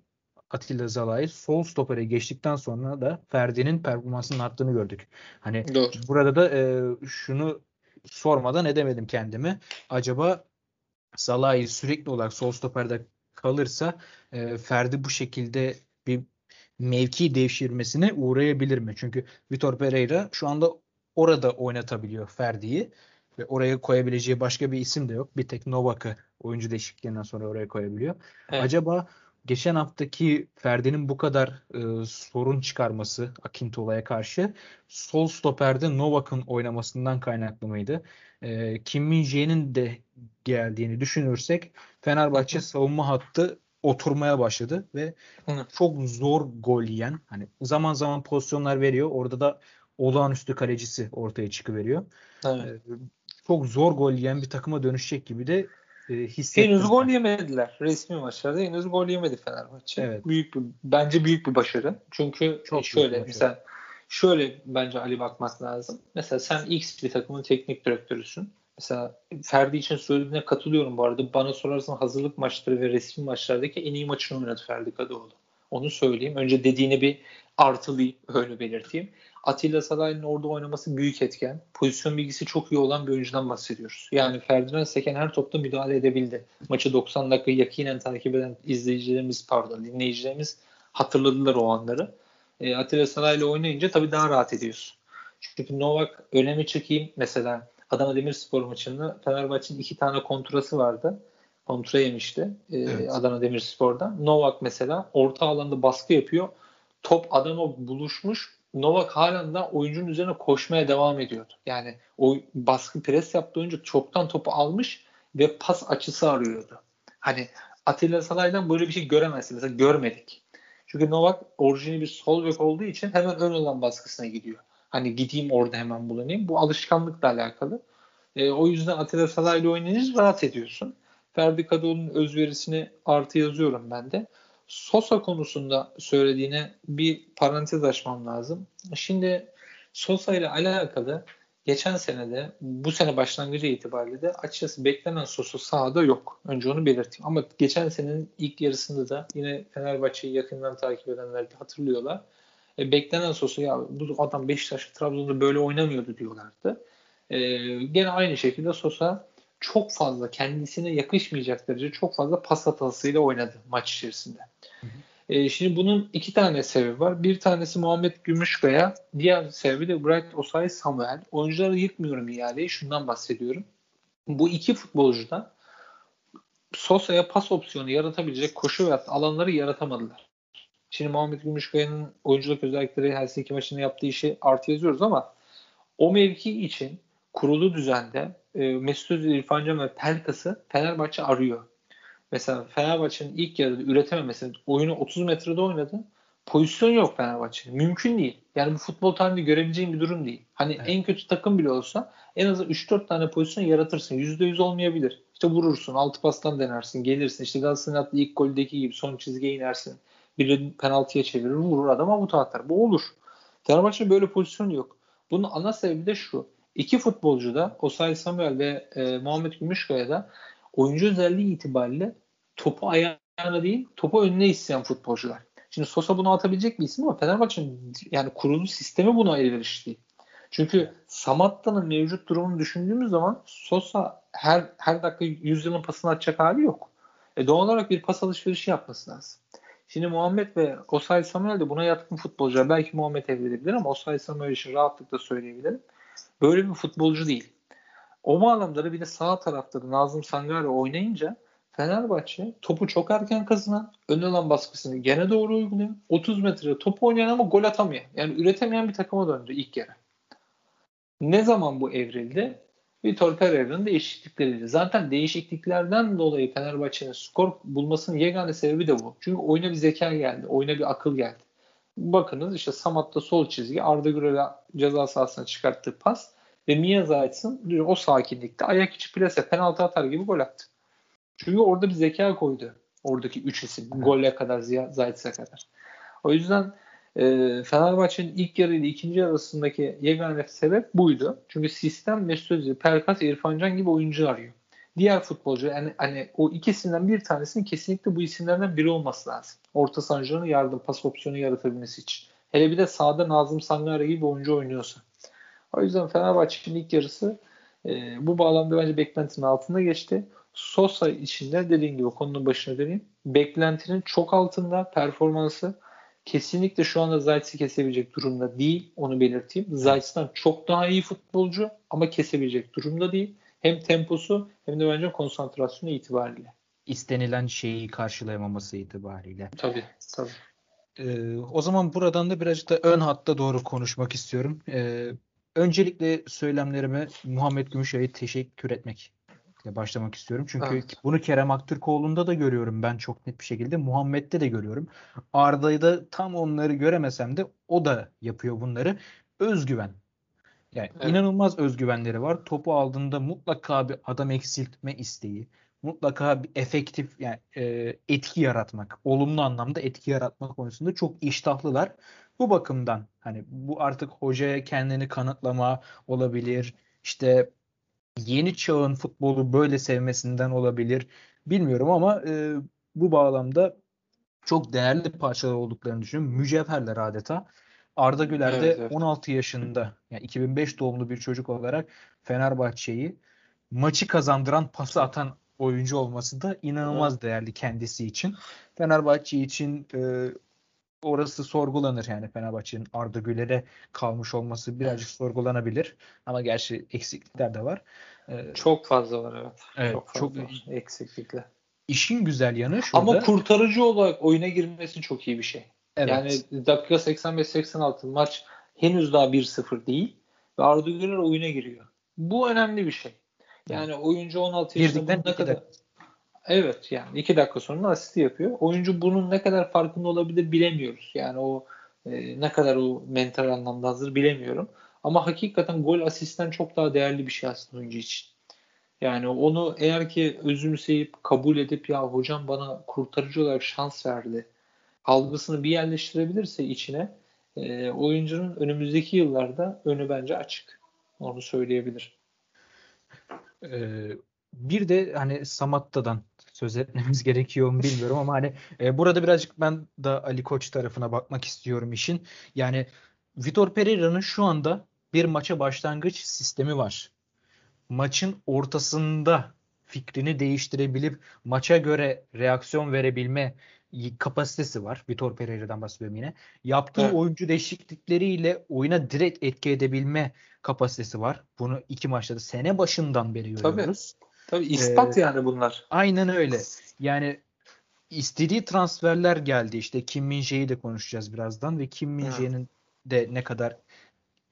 Atilla Zalai sol stopere geçtikten sonra da Ferdi'nin performansının arttığını gördük. Hani Doğru. burada da e, şunu sormadan edemedim kendimi. Acaba Salah'ı sürekli olarak sol stoperde kalırsa e, Ferdi bu şekilde bir mevki devşirmesine uğrayabilir mi? Çünkü Vitor Pereira şu anda orada oynatabiliyor Ferdi'yi ve oraya koyabileceği başka bir isim de yok. Bir tek Novak'ı oyuncu değişikliğinden sonra oraya koyabiliyor. Evet. Acaba geçen haftaki Ferdi'nin bu kadar e, sorun çıkarması Akintola'ya karşı sol stoperde Novak'ın oynamasından kaynaklı mıydı? E, Kim Min de geldiğini düşünürsek Fenerbahçe *laughs* savunma hattı oturmaya başladı ve Hı. çok zor gol yiyen hani zaman zaman pozisyonlar veriyor. Orada da olağanüstü kalecisi ortaya çıkıveriyor. Evet. E, çok zor gol yiyen bir takıma dönüşecek gibi de e, hissettim. Henüz gol yemediler. Resmi maçlarda henüz gol yemedi Fenerbahçe. Evet. Büyük bir bence büyük bir başarı. Çünkü Çok şöyle mesela şöyle bence Ali bakmak lazım. Mesela sen X bir takımın teknik direktörüsün. Mesela Ferdi için söylediğine katılıyorum bu arada. Bana sorarsan hazırlık maçları ve resmi maçlardaki en iyi maçını oynadı Ferdi Kadıoğlu. Onu söyleyeyim. Önce dediğini bir artılayayım, öyle belirteyim. Atilla Salay'ın orada oynaması büyük etken. Pozisyon bilgisi çok iyi olan bir oyuncudan bahsediyoruz. Yani Ferdinand Seken her topta müdahale edebildi. Maçı 90 dakika yakinen takip eden izleyicilerimiz pardon dinleyicilerimiz hatırladılar o anları. E, Atilla Salay'la oynayınca tabii daha rahat ediyorsun. Çünkü Novak önemi çekeyim mesela Adana Demirspor maçında Fenerbahçe'nin iki tane kontrası vardı. Kontra yemişti e, evet. Adana Demirspor'da. Novak mesela orta alanda baskı yapıyor. Top adama buluşmuş Novak halen de oyuncunun üzerine koşmaya devam ediyordu. Yani o baskı pres yaptığı oyuncu çoktan topu almış ve pas açısı arıyordu. Hani Atilla Salay'dan böyle bir şey göremezsin. Mesela görmedik. Çünkü Novak orijinali bir sol bek olduğu için hemen ön alan baskısına gidiyor. Hani gideyim orada hemen bulunayım. Bu alışkanlıkla alakalı. E, o yüzden Atilla Salay'la oynayınca rahat ediyorsun. Ferdi Kadıoğlu'nun özverisini artı yazıyorum ben de. Sosa konusunda söylediğine bir parantez açmam lazım. Şimdi Sosa ile alakalı geçen senede bu sene başlangıcı itibariyle de açıkçası beklenen Sosa sahada yok. Önce onu belirteyim. Ama geçen senenin ilk yarısında da yine Fenerbahçe'yi yakından takip edenler de hatırlıyorlar. E, beklenen Sosa ya bu adam Beşiktaş Trabzon'da böyle oynamıyordu diyorlardı. E, gene aynı şekilde Sosa çok fazla kendisine yakışmayacak derece çok fazla pas hatasıyla oynadı maç içerisinde. E, şimdi bunun iki tane sebebi var. Bir tanesi Muhammed Gümüşkaya, diğer sebebi de Bright Osay Samuel. Oyuncuları yıkmıyorum ihaleyi, şundan bahsediyorum. Bu iki futbolcu da Sosa'ya pas opsiyonu yaratabilecek koşu ve alanları yaratamadılar. Şimdi Muhammed Gümüşkaya'nın oyunculuk özellikleri Helsinki maçında yaptığı işi artı yazıyoruz ama o mevki için kurulu düzende e, Mesut Özil, İrfan Can ve Pelkas'ı Fenerbahçe arıyor. Mesela Fenerbahçe'nin ilk yarıda üretememesi, oyunu 30 metrede oynadı. Pozisyon yok Fenerbahçe'nin. Mümkün değil. Yani bu futbol tarihinde görebileceğin bir durum değil. Hani evet. en kötü takım bile olsa en az 3-4 tane pozisyon yaratırsın. %100 olmayabilir. İşte vurursun, altı pastan denersin, gelirsin. İşte Galatasaray'ın attığı ilk goldeki gibi son çizgiye inersin. Biri penaltıya çevirir, vurur adama avuta atar. Bu olur. Fenerbahçe'nin böyle pozisyonu yok. Bunun ana sebebi de şu. İki futbolcu da Osay Samuel ve e, Muhammed Gümüşkaya da oyuncu özelliği itibariyle topu ayağına değil topu önüne isteyen futbolcular. Şimdi Sosa bunu atabilecek bir isim ama Fenerbahçe'nin yani kurulu sistemi buna elverişli. Çünkü Samatta'nın mevcut durumunu düşündüğümüz zaman Sosa her her dakika 100 yılın pasını atacak hali yok. E doğal olarak bir pas alışverişi yapması lazım. Şimdi Muhammed ve Osay Samuel de buna yatkın futbolcular. Belki Muhammed evrilebilir ama Osay Samuel için rahatlıkla söyleyebilirim. Böyle bir futbolcu değil. O bağlamda da bir de sağ tarafta da Nazım Sangare oynayınca Fenerbahçe topu çok erken kazanan, ön alan baskısını gene doğru uyguluyor. 30 metre top oynayan ama gol atamıyor. Yani üretemeyen bir takıma döndü ilk yarı. Ne zaman bu evrildi? Vitor Pereira'nın değişiklikleriyle. Zaten değişikliklerden dolayı Fenerbahçe'nin skor bulmasının yegane sebebi de bu. Çünkü oyuna bir zeka geldi. Oyuna bir akıl geldi. Bakınız işte Samat'ta sol çizgi Arda Güler'e ceza sahasına çıkarttığı pas ve Mia Zayt'sın o sakinlikte ayak içi plase penaltı atar gibi gol attı. Çünkü orada bir zeka koydu. Oradaki üç isim. Golle kadar Zayt'se kadar. O yüzden e, Fenerbahçe'nin ilk yarı ile ikinci arasındaki yegane sebep buydu. Çünkü sistem Mesut Özil, Pelkas, gibi oyuncu arıyor. Diğer futbolcu yani hani o ikisinden bir tanesinin kesinlikle bu isimlerden biri olması lazım. Orta sancılarını yardım, pas opsiyonu yaratabilmesi için. Hele bir de sağda Nazım Sangare gibi oyuncu oynuyorsa. O yüzden Fenerbahçe'nin ilk yarısı e, bu bağlamda bence beklentinin altında geçti. Sosa içinde dediğim gibi konunun başına döneyim. Beklentinin çok altında performansı kesinlikle şu anda Zayt'si kesebilecek durumda değil. Onu belirteyim. Zayt's'tan çok daha iyi futbolcu ama kesebilecek durumda değil. Hem temposu hem de bence konsantrasyonu itibariyle. İstenilen şeyi karşılayamaması itibariyle. Tabii tabii. Ee, o zaman buradan da birazcık da ön hatta doğru konuşmak istiyorum. Ee, öncelikle söylemlerime Muhammed Gümüşay'a teşekkür etmek başlamak istiyorum. Çünkü evet. bunu Kerem Aktürkoğlu'nda da görüyorum ben çok net bir şekilde. Muhammed'de de görüyorum. Arda'yı da tam onları göremesem de o da yapıyor bunları. Özgüven. Yani evet. inanılmaz özgüvenleri var. Topu aldığında mutlaka bir adam eksiltme isteği. Mutlaka bir efektif yani e, etki yaratmak, olumlu anlamda etki yaratmak konusunda çok iştahlılar. Bu bakımdan hani bu artık hocaya kendini kanıtlama olabilir. İşte yeni çağın futbolu böyle sevmesinden olabilir. Bilmiyorum ama e, bu bağlamda çok değerli parçalar olduklarını düşünüyorum. Mücevherler adeta. Arda Güler de evet, evet. 16 yaşında yani 2005 doğumlu bir çocuk olarak Fenerbahçe'yi maçı kazandıran pası atan oyuncu olması da inanılmaz evet. değerli kendisi için. Fenerbahçe için e, orası sorgulanır yani Fenerbahçe'nin Arda Güler'e kalmış olması birazcık sorgulanabilir. Ama gerçi eksiklikler de var. Ee, çok fazla var evet. evet çok fazla çok, var. eksiklikler. İşin güzel yanı şurada. Ama kurtarıcı olarak oyuna girmesi çok iyi bir şey. Evet. Yani dakika 85-86 maç henüz daha 1-0 değil ve Arda Güler oyuna giriyor. Bu önemli bir şey. Yani oyuncu 16 yaşında ne kadar Evet yani iki dakika sonra asisti yapıyor. Oyuncu bunun ne kadar farkında olabilir bilemiyoruz. Yani o e, ne kadar o mental anlamda hazır bilemiyorum. Ama hakikaten gol asisten çok daha değerli bir şey aslında oyuncu için. Yani onu eğer ki özümseyip kabul edip ya hocam bana kurtarıcı olarak şans verdi algısını bir yerleştirebilirse içine e, oyuncunun önümüzdeki yıllarda önü bence açık. Onu söyleyebilir. Ee, bir de hani Samatta'dan söz etmemiz *laughs* gerekiyor mu bilmiyorum ama hani e, burada birazcık ben da Ali Koç tarafına bakmak istiyorum işin. Yani Vitor Pereira'nın şu anda bir maça başlangıç sistemi var. Maçın ortasında fikrini değiştirebilip maça göre reaksiyon verebilme kapasitesi var. Vitor Pereira'dan bahsediyorum yine. Yaptığı Evet. oyuncu değişiklikleriyle oyuna direkt etki edebilme kapasitesi var. Bunu iki maçta da sene başından beri Tabii. görüyoruz. Tabii ispat Ee, yani bunlar. Aynen öyle. Yani istediği transferler geldi. İşte Kim Min-jae'yi de konuşacağız birazdan ve Kim Min-jae'nin de ne kadar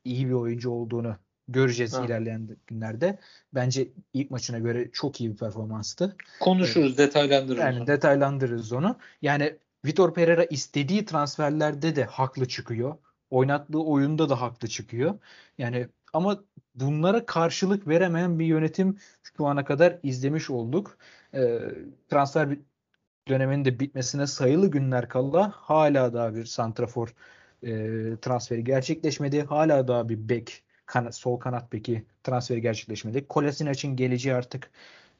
iyi bir oyuncu olduğunu göreceğiz Evet. ilerleyen günlerde. Bence ilk maçına göre çok iyi bir performanstı. Konuşuruz, detaylandırırız. Yani onu. detaylandırırız onu. Yani Vitor Pereira istediği transferlerde de haklı çıkıyor. Oynattığı oyunda da haklı çıkıyor. Yani ama bunlara karşılık veremeyen bir yönetim şu ana kadar izlemiş olduk. Ee, transfer döneminin de bitmesine sayılı günler kala hala daha bir santrafor e, transferi gerçekleşmedi. Hala daha bir bek kana- sol kanat beki transferi gerçekleşmedi. Kolasinac geleceği artık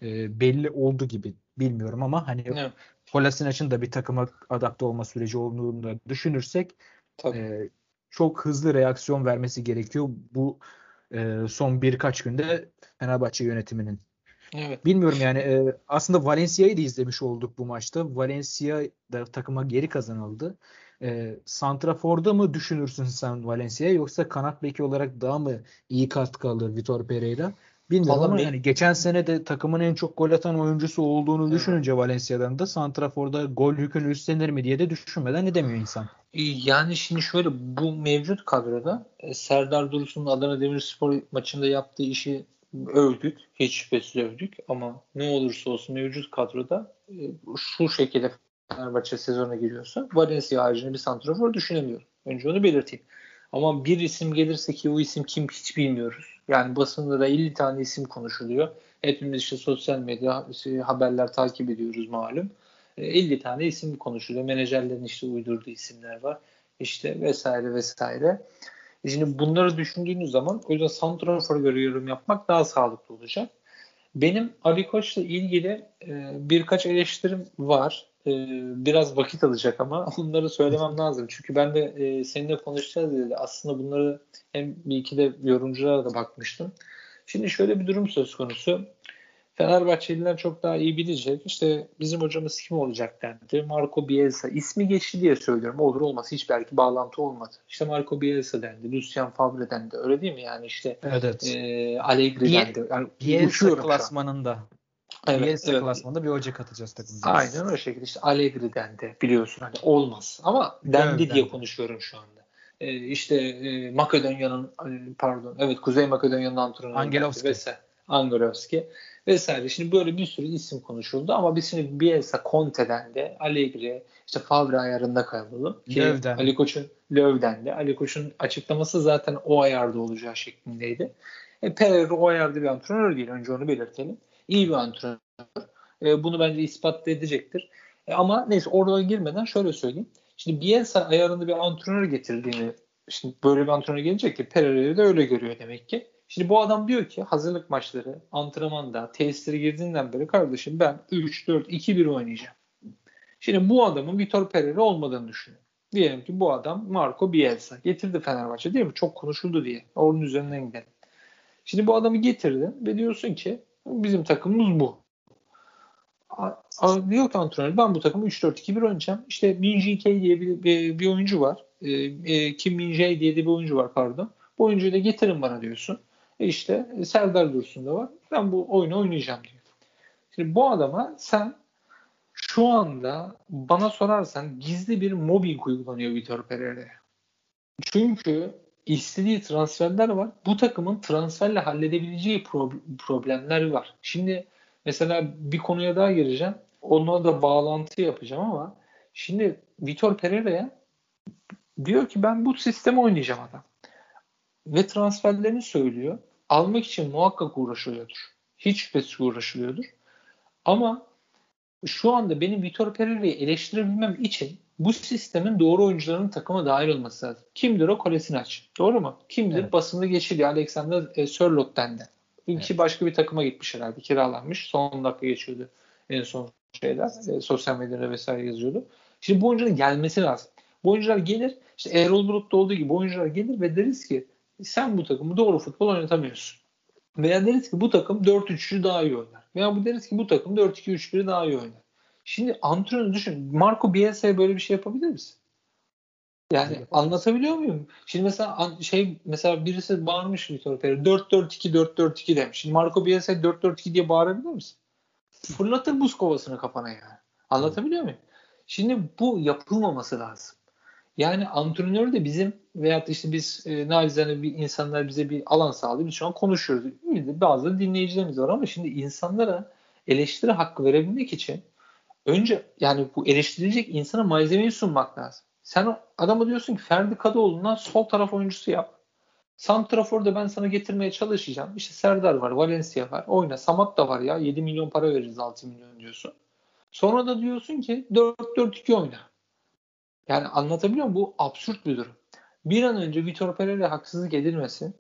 e, belli oldu gibi bilmiyorum ama hani Evet, Kolasinac'ın da bir takıma adapte olma süreci olduğunu da düşünürsek tabii. e, çok hızlı reaksiyon vermesi gerekiyor bu e, son birkaç günde Fenerbahçe yönetiminin. evet. Bilmiyorum yani e, aslında Valencia'yı da izlemiş olduk bu maçta. Valencia da takıma geri kazanıldı. E, Santrafor'da mı düşünürsün sen Valencia'yı yoksa kanat beki olarak daha mı iyi katkı alır Vitor Pereira? Bilmiyorum Vallahi ama yani geçen sene de takımın en çok gol atan oyuncusu olduğunu Evet. düşününce Valencia'dan da Santrafor'da gol yükünü üstlenir mi diye de düşünmeden edemiyor insan. Yani şimdi şöyle bu mevcut kadroda e, Serdar Dursun'un Adana Demirspor maçında yaptığı işi övdük. Hiç şüphesiz övdük ama ne olursa olsun mevcut kadroda e, şu şekilde Fenerbahçe sezona giriyorsa Valencia haricinde bir santrafor düşünemiyorum. Önce onu belirteyim. Ama bir isim gelirse ki o isim kim hiç bilmiyoruz. Yani basında da 50 tane isim konuşuluyor. Hepimiz işte sosyal medya haberler takip ediyoruz malum. E, 50 tane isim konuşuluyor. Menajerlerin işte uydurduğu isimler var. İşte vesaire vesaire. E Şimdi bunları düşündüğünüz zaman o yüzden santrafor göre yorum yapmak daha sağlıklı olacak. Benim Ali Koç'la ilgili e, birkaç eleştirim var. E, biraz vakit alacak ama *laughs* onları söylemem lazım. Çünkü ben de e, seninle konuşacağız dedi. Aslında bunları hem bir iki de yorumculara da bakmıştım. Şimdi şöyle bir durum söz konusu. Fenerbahçeliler çok daha iyi bilecek. İşte bizim hocamız kim olacak dendi. Marco Bielsa. ismi geçti diye söylüyorum. Olur olmaz. Hiç belki bağlantı olmadı. İşte Marco Bielsa dendi. Lucien Favre dendi. Öyle değil mi? Yani işte Evet evet. e, Allegri Biel- dendi. Yani Bielsa klasmanında. Evet, Bielsa evet. klasmanında bir hoca katacağız takımımıza. Aynen o şekilde. İşte Allegri dendi. Biliyorsun hani olmaz. Ama dendi Evet, diye dendi. konuşuyorum şu anda. E, işte e, Makedonya'nın e, pardon evet Kuzey Makedonya'nın antrenörü Angelovski. vesaire. Angelovski vesaire. Şimdi böyle bir sürü isim konuşuldu ama biz şimdi Bielsa, Conte'den de Allegri, işte Favre ayarında kalalım. Ki Löw'den. Ali Koç'un Löw'den de. Ali Koç'un açıklaması zaten o ayarda olacağı şeklindeydi. E, Pereira o ayarda bir antrenör değil. Önce onu belirtelim. İyi bir antrenör. E, bunu bence ispat edecektir. E, ama neyse oralara girmeden şöyle söyleyeyim. Şimdi Bielsa ayarında bir antrenör getirdiğini şimdi böyle bir antrenör gelecek ki Pereira'yı da öyle görüyor demek ki. Şimdi bu adam diyor ki hazırlık maçları, antrenmanda, tesislere girdiğinden beri kardeşim ben 3-4-2-1 oynayacağım. Şimdi bu adamın Vitor Pereira olmadığını düşünün. Diyelim ki bu adam Marco Bielsa. Getirdi Fenerbahçe değil mi? Çok konuşuldu diye. Onun üzerinden gidelim. Şimdi bu adamı getirdin ve diyorsun ki bizim takımımız bu. A- a- diyor ki antrenör ben bu takımı 3-4-2-1 oynayacağım. İşte Minji K diye bir, bir, bir oyuncu var. E, e, Kim Min-jae diye de bir oyuncu var pardon. Bu oyuncuyu da getirin bana diyorsun. E işte e, Serdar Dursun da var. Ben bu oyunu oynayacağım diyor. Şimdi bu adama sen şu anda bana sorarsan gizli bir mobbing uygulanıyor Vitor Pereira'ya. Çünkü istediği transferler var. Bu takımın transferle halledebileceği pro- problemler var. Şimdi mesela bir konuya daha gireceğim. Onunla da bağlantı yapacağım ama şimdi Vitor Pereira'ya diyor ki ben bu sistemi oynayacağım adam. Ve transferlerini söylüyor. Almak için muhakkak uğraşılıyordur. Hiç şüphesiz uğraşılıyordur. Ama şu anda benim Vitor Pereira'yı eleştirebilmem için bu sistemin doğru oyuncuların takıma dahil olması lazım. Kimdir o? Kolasinac. Doğru mu? Kimdir? Evet. Basında geçiliyor. Alexander e, Sörloth dendi. İlki Evet. başka bir takıma gitmiş herhalde. Kiralanmış. Son dakika geçiyordu en son şeyler. E, sosyal medyada vesaire yazıyordu. Şimdi bu oyuncuların gelmesi lazım. Bu oyuncular gelir. işte Erol Bulut'ta olduğu gibi bu oyuncular gelir ve deriz ki sen bu takımı doğru futbol oynatamıyorsun. Veya deriz ki bu takım 4-3'ü daha iyi oynar. Veya bu deriz ki bu takım 4-2-3-1'i daha iyi oynar. Şimdi antrenör düşün. Marco Bielsa'ya böyle bir şey yapabilir misin? Yani evet. anlatabiliyor muyum? Şimdi mesela şey mesela birisi bağırmış Vitor Pereira 4-4-2 4-4-2 demiş. Şimdi Marco Bielsa 4-4-2 diye bağırabilir misin? Fırlatır buz kovasını kafana yani. Anlatabiliyor muyum? Şimdi bu yapılmaması lazım. Yani antrenör de bizim veyahut işte biz e, nacizane bir insanlar bize bir alan sağlıyor. Biz şu an konuşuyoruz. Bazı dinleyicilerimiz var ama şimdi insanlara eleştiri hakkı verebilmek için önce yani bu eleştirilecek insana malzemeyi sunmak lazım. Sen adama diyorsun ki Ferdi Kadıoğlu'ndan sol taraf oyuncusu yap. Santrafor'da ben sana getirmeye çalışacağım. İşte Serdar var, Valencia var. Oyna. Samat da var ya. 7 milyon para veririz 6 milyon diyorsun. Sonra da diyorsun ki 4-4-2 oyna. Yani anlatabiliyor muyum? Bu absürt bir durum. Bir an önce Vitor Pereira haksızlık edilmesin.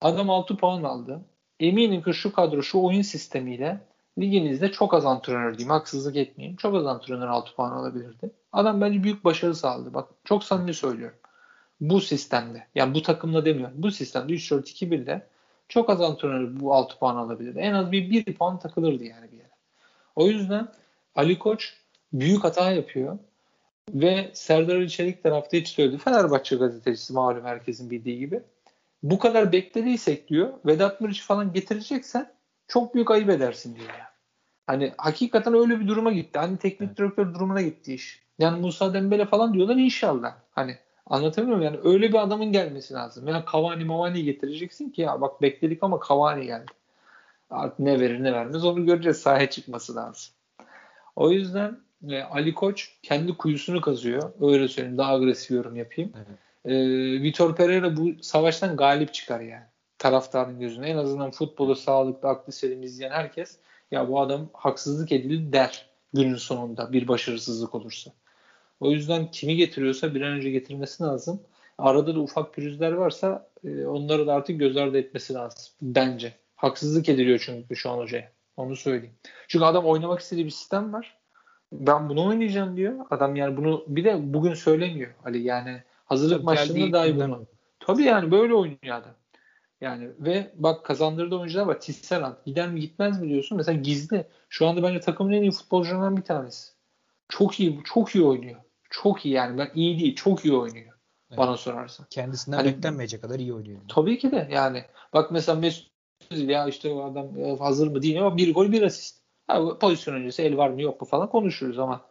Adam 6 puan aldı. Eminim ki şu kadro, şu oyun sistemiyle liginizde çok az antrenör diyeyim. Haksızlık etmeyeyim. Çok az antrenör 6 puan alabilirdi. Adam bence büyük başarı sağladı. Bak çok samimi söylüyorum. Bu sistemde. Yani bu takımla demiyorum. Bu sistemde 3-4-2-1'de çok az antrenör bu 6 puan alabilirdi. En az bir 1 puan takılırdı yani bir yere. O yüzden Ali Koç büyük hata yapıyor. Ve Serdar Ali Çelik tarafta hiç söyledi. Fenerbahçe gazetecisi malum herkesin bildiği gibi. Bu kadar beklediysek diyor Vedat Muriç'i falan getireceksen çok büyük ayıp edersin diyor yani. Hani hakikaten öyle bir duruma gitti. Hani teknik evet. direktör durumuna gitti iş. Yani Musa Dembele falan diyorlar inşallah. Hani anlatabiliyor muyum? Yani öyle bir adamın gelmesi lazım. Yani Cavani Mavani getireceksin ki ya bak bekledik ama Cavani geldi. Artık ne verir ne vermez onu göreceğiz. Sahaya çıkması lazım. O yüzden e, Ali Koç kendi kuyusunu kazıyor. Öyle söyleyeyim. Daha agresif yorum yapayım. Evet. E, Vitor Pereira bu savaştan galip çıkar yani. Taraftarın gözüne. En azından futbolu sağlıklı, aklı selim izleyen herkes ya bu adam haksızlık edildi der günün sonunda bir başarısızlık olursa. O yüzden kimi getiriyorsa bir an önce getirmesi lazım. Arada da ufak pürüzler varsa e, onları da artık göz ardı etmesi lazım. Bence. Haksızlık ediliyor çünkü şu an hocaya. Onu söyleyeyim. Çünkü adam oynamak istediği bir sistem var. Ben bunu oynayacağım diyor. Adam yani bunu bir de bugün söylemiyor. Ali yani hazırlık maçlarında dahi bunu. Tabii yani böyle oynuyor adam. Yani ve bak kazandırdığı oyuncular var. Tisserand gider mi gitmez mi diyorsun. Mesela gizli. Şu anda bence takımın en iyi futbolcularından bir tanesi. Çok iyi, çok iyi oynuyor. Çok iyi yani. Ben iyi değil, çok iyi oynuyor. Evet. Bana sorarsan. Kendisinden hani, beklenmeyecek kadar iyi oynuyor. Tabii ki de yani. Bak mesela Mesut ya işte o adam e, hazır mı değil ama bir gol bir asist. Ha, pozisyon öncesi el var mı yok mu falan konuşuruz ama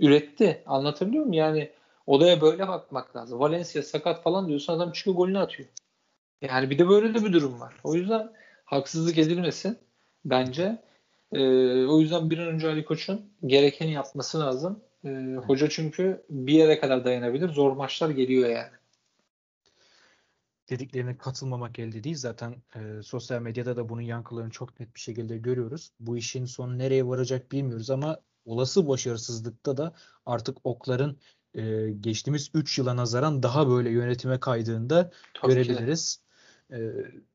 üretti. Anlatabiliyor muyum? Yani odaya böyle bakmak lazım. Valencia sakat falan diyorsun adam çıkıyor golünü atıyor. Yani bir de böyle de bir durum var. O yüzden haksızlık edilmesin bence. Ee, o yüzden bir an önce Ali Koç'un gerekeni yapması lazım. Ee, hoca çünkü bir yere kadar dayanabilir. Zor maçlar geliyor yani. Dediklerine katılmamak elde değil. Zaten e, sosyal medyada da bunun yankılarını çok net bir şekilde görüyoruz. Bu işin sonu nereye varacak bilmiyoruz ama olası başarısızlıkta da artık okların e, geçtiğimiz 3 yıla nazaran daha böyle yönetime kaydığında Tabii görebiliriz. Ee,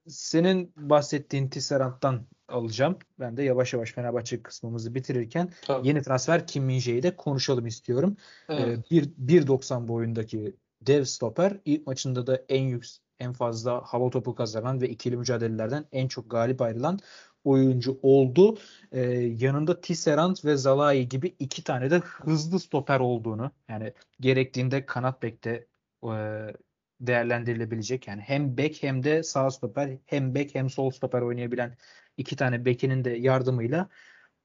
senin bahsettiğin Tisserand'dan alacağım. Ben de yavaş yavaş Fenerbahçe kısmımızı bitirirken Tabii. yeni transfer Kim min de konuşalım istiyorum. Evet. Ee, 1.90 boyundaki dev stoper ilk maçında da en yüksek en fazla hava topu kazanan ve ikili mücadelelerden en çok galip ayrılan oyuncu oldu. Ee, yanında Tisserand ve Zalai gibi iki tane de hızlı stoper olduğunu yani gerektiğinde kanat bekte e, değerlendirilebilecek. Yani hem bek hem de sağ stoper hem bek hem sol stoper oynayabilen iki tane bekinin de yardımıyla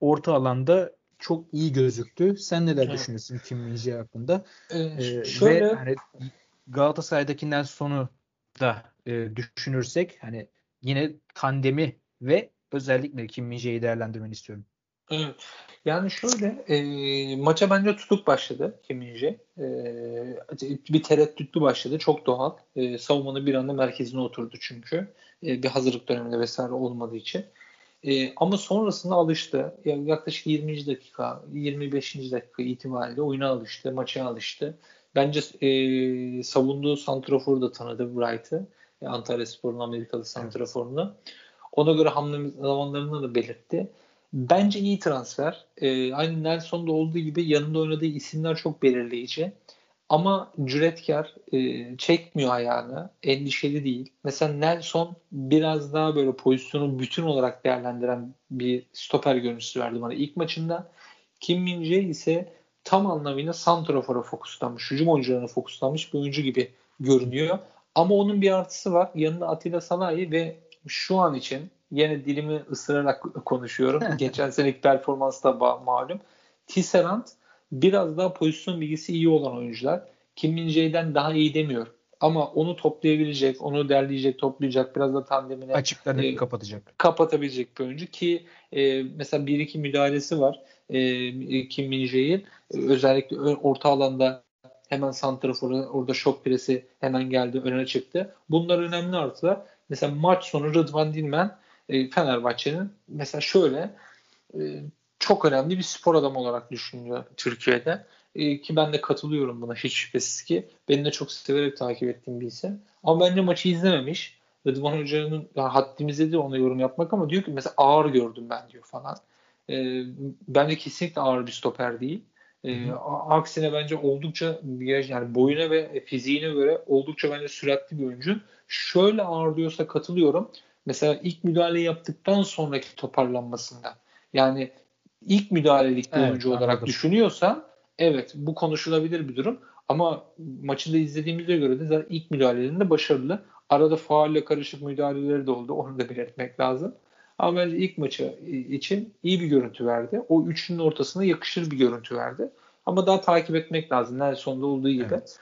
orta alanda çok iyi gözüktü. Sen neler evet. düşünüyorsun Kim Min hakkında? Ee, ee, şöyle... Ve hani Galatasaray'dakinden sonu da e, düşünürsek hani yine tandemi ve özellikle Kim Min değerlendirmeni istiyorum. Evet. Yani şöyle e, maça bence tutuk başladı Kim E, bir tereddütlü başladı. Çok doğal. E, savunmanın bir anda merkezine oturdu çünkü. E, bir hazırlık döneminde vesaire olmadığı için. E, ama sonrasında alıştı. Yani yaklaşık 20. dakika, 25. dakika itibariyle oyuna alıştı, maça alıştı. Bence e, savunduğu santraforu da tanıdı Wright'ı. E, Antalya Spor'un Amerikalı santraforunu. Ona göre hamle zamanlarını da belirtti. Bence iyi transfer. E, aynı Nelson'da olduğu gibi yanında oynadığı isimler çok belirleyici. Ama cüretkar, e, çekmiyor ayağını, endişeli değil. Mesela Nelson biraz daha böyle pozisyonu bütün olarak değerlendiren bir stoper görüntüsü verdi bana ilk maçında. Kim Min Jae ise tam anlamıyla santrafora fokuslanmış, hücum oyuncularına fokuslanmış bir oyuncu gibi görünüyor. Ama onun bir artısı var. Yanında Atilla Salahi ve şu an için yine dilimi ısırarak konuşuyorum. *laughs* Geçen seneki performans da malum. Tisserand biraz daha pozisyon bilgisi iyi olan oyuncular. Kim Min daha iyi demiyor. Ama onu toplayabilecek, onu derleyecek, toplayacak, biraz da tandemine açıklarını e, kapatacak. Kapatabilecek bir oyuncu ki e, mesela bir iki müdahalesi var. E, Kim Min Jae'in e, özellikle orta alanda hemen santraforu orada şok presi hemen geldi öne çıktı. Bunlar önemli artılar. Mesela maç sonu Rıdvan Dilmen e, Fenerbahçe'nin mesela şöyle e, çok önemli bir spor adamı olarak düşünüyor Türkiye'de. E, ki ben de katılıyorum buna hiç şüphesiz ki. Beni de çok severek takip ettiğim bir isim. Ama bence maçı izlememiş. Rıdvan Hoca'nın yani haddimize de ona yorum yapmak ama diyor ki mesela ağır gördüm ben diyor falan. E, bence kesinlikle ağır bir stoper değil. E, aksine bence oldukça yani boyuna ve fiziğine göre oldukça bence süratli bir oyuncu. Şöyle ağırlıyorsa katılıyorum. Mesela ilk müdahale yaptıktan sonraki toparlanmasında. Yani ilk müdahalelik bir evet, oyuncu anladım. olarak düşünüyorsan evet bu konuşulabilir bir durum. Ama maçı da izlediğimizde göre de zaten ilk müdahalelerinde başarılı. Arada faalle karışık müdahaleleri de oldu. Onu da belirtmek lazım. Ama bence ilk maçı için iyi bir görüntü verdi. O üçünün ortasına yakışır bir görüntü verdi. Ama daha takip etmek lazım. Nelson'da olduğu gibi. Evet.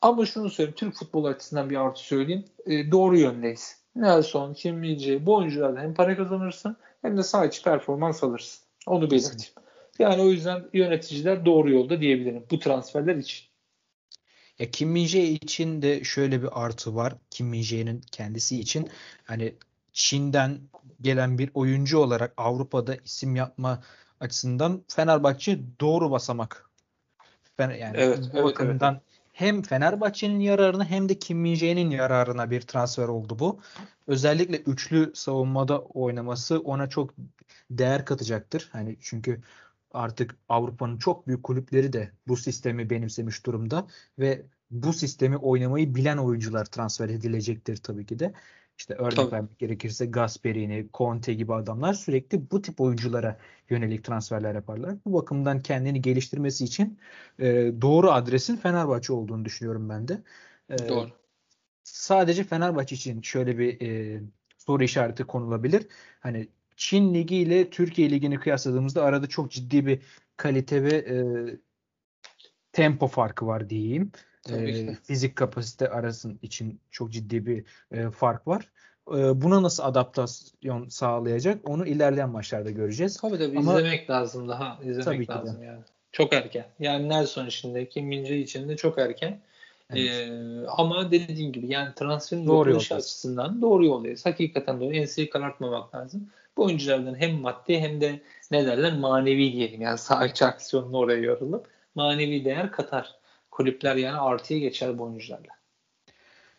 Ama şunu söyleyeyim. Türk futbol açısından bir artı söyleyeyim. E, doğru yöndeyiz. Nelson, Kim Milce bu oyunculardan hem para kazanırsın hem de sağ içi performans alırsın. Onu belirteyim. Yani o yüzden yöneticiler doğru yolda diyebilirim bu transferler için. Ya Kim min için de şöyle bir artı var. Kim min kendisi için hani Çin'den gelen bir oyuncu olarak Avrupa'da isim yapma açısından Fenerbahçe doğru basamak. Yani evet, bu evet, bakımdan evet. hem Fenerbahçe'nin yararına hem de Kim min yararına bir transfer oldu bu. Özellikle üçlü savunmada oynaması ona çok değer katacaktır. Hani çünkü artık Avrupa'nın çok büyük kulüpleri de bu sistemi benimsemiş durumda ve bu sistemi oynamayı bilen oyuncular transfer edilecektir tabii ki de. İşte örnek Tabii. vermek gerekirse Gasperini, Conte gibi adamlar sürekli bu tip oyunculara yönelik transferler yaparlar. Bu bakımdan kendini geliştirmesi için e, doğru adresin Fenerbahçe olduğunu düşünüyorum ben de. E, doğru. Sadece Fenerbahçe için şöyle bir e, soru işareti konulabilir. Hani Çin Ligi ile Türkiye Ligi'ni kıyasladığımızda arada çok ciddi bir kalite ve e, tempo farkı var diyeyim. E, fizik kapasite arasın için çok ciddi bir e, fark var. E, buna nasıl adaptasyon sağlayacak onu ilerleyen maçlarda göreceğiz. Tabii tabii Ama, izlemek lazım daha. izlemek tabii lazım yani. Çok erken. Yani Nelson içinde, Kim Mince içinde çok erken. Evet. Ee, ama dediğim gibi yani transferin doğru yapılışı açısından doğru yoldayız. Hakikaten doğru. Enseyi karartmamak lazım. Bu oyunculardan hem maddi hem de ne derler manevi diyelim. Yani sağ aksiyonunu oraya yorulup manevi değer katar. Kulüpler yani artıya geçer bu oyuncularla.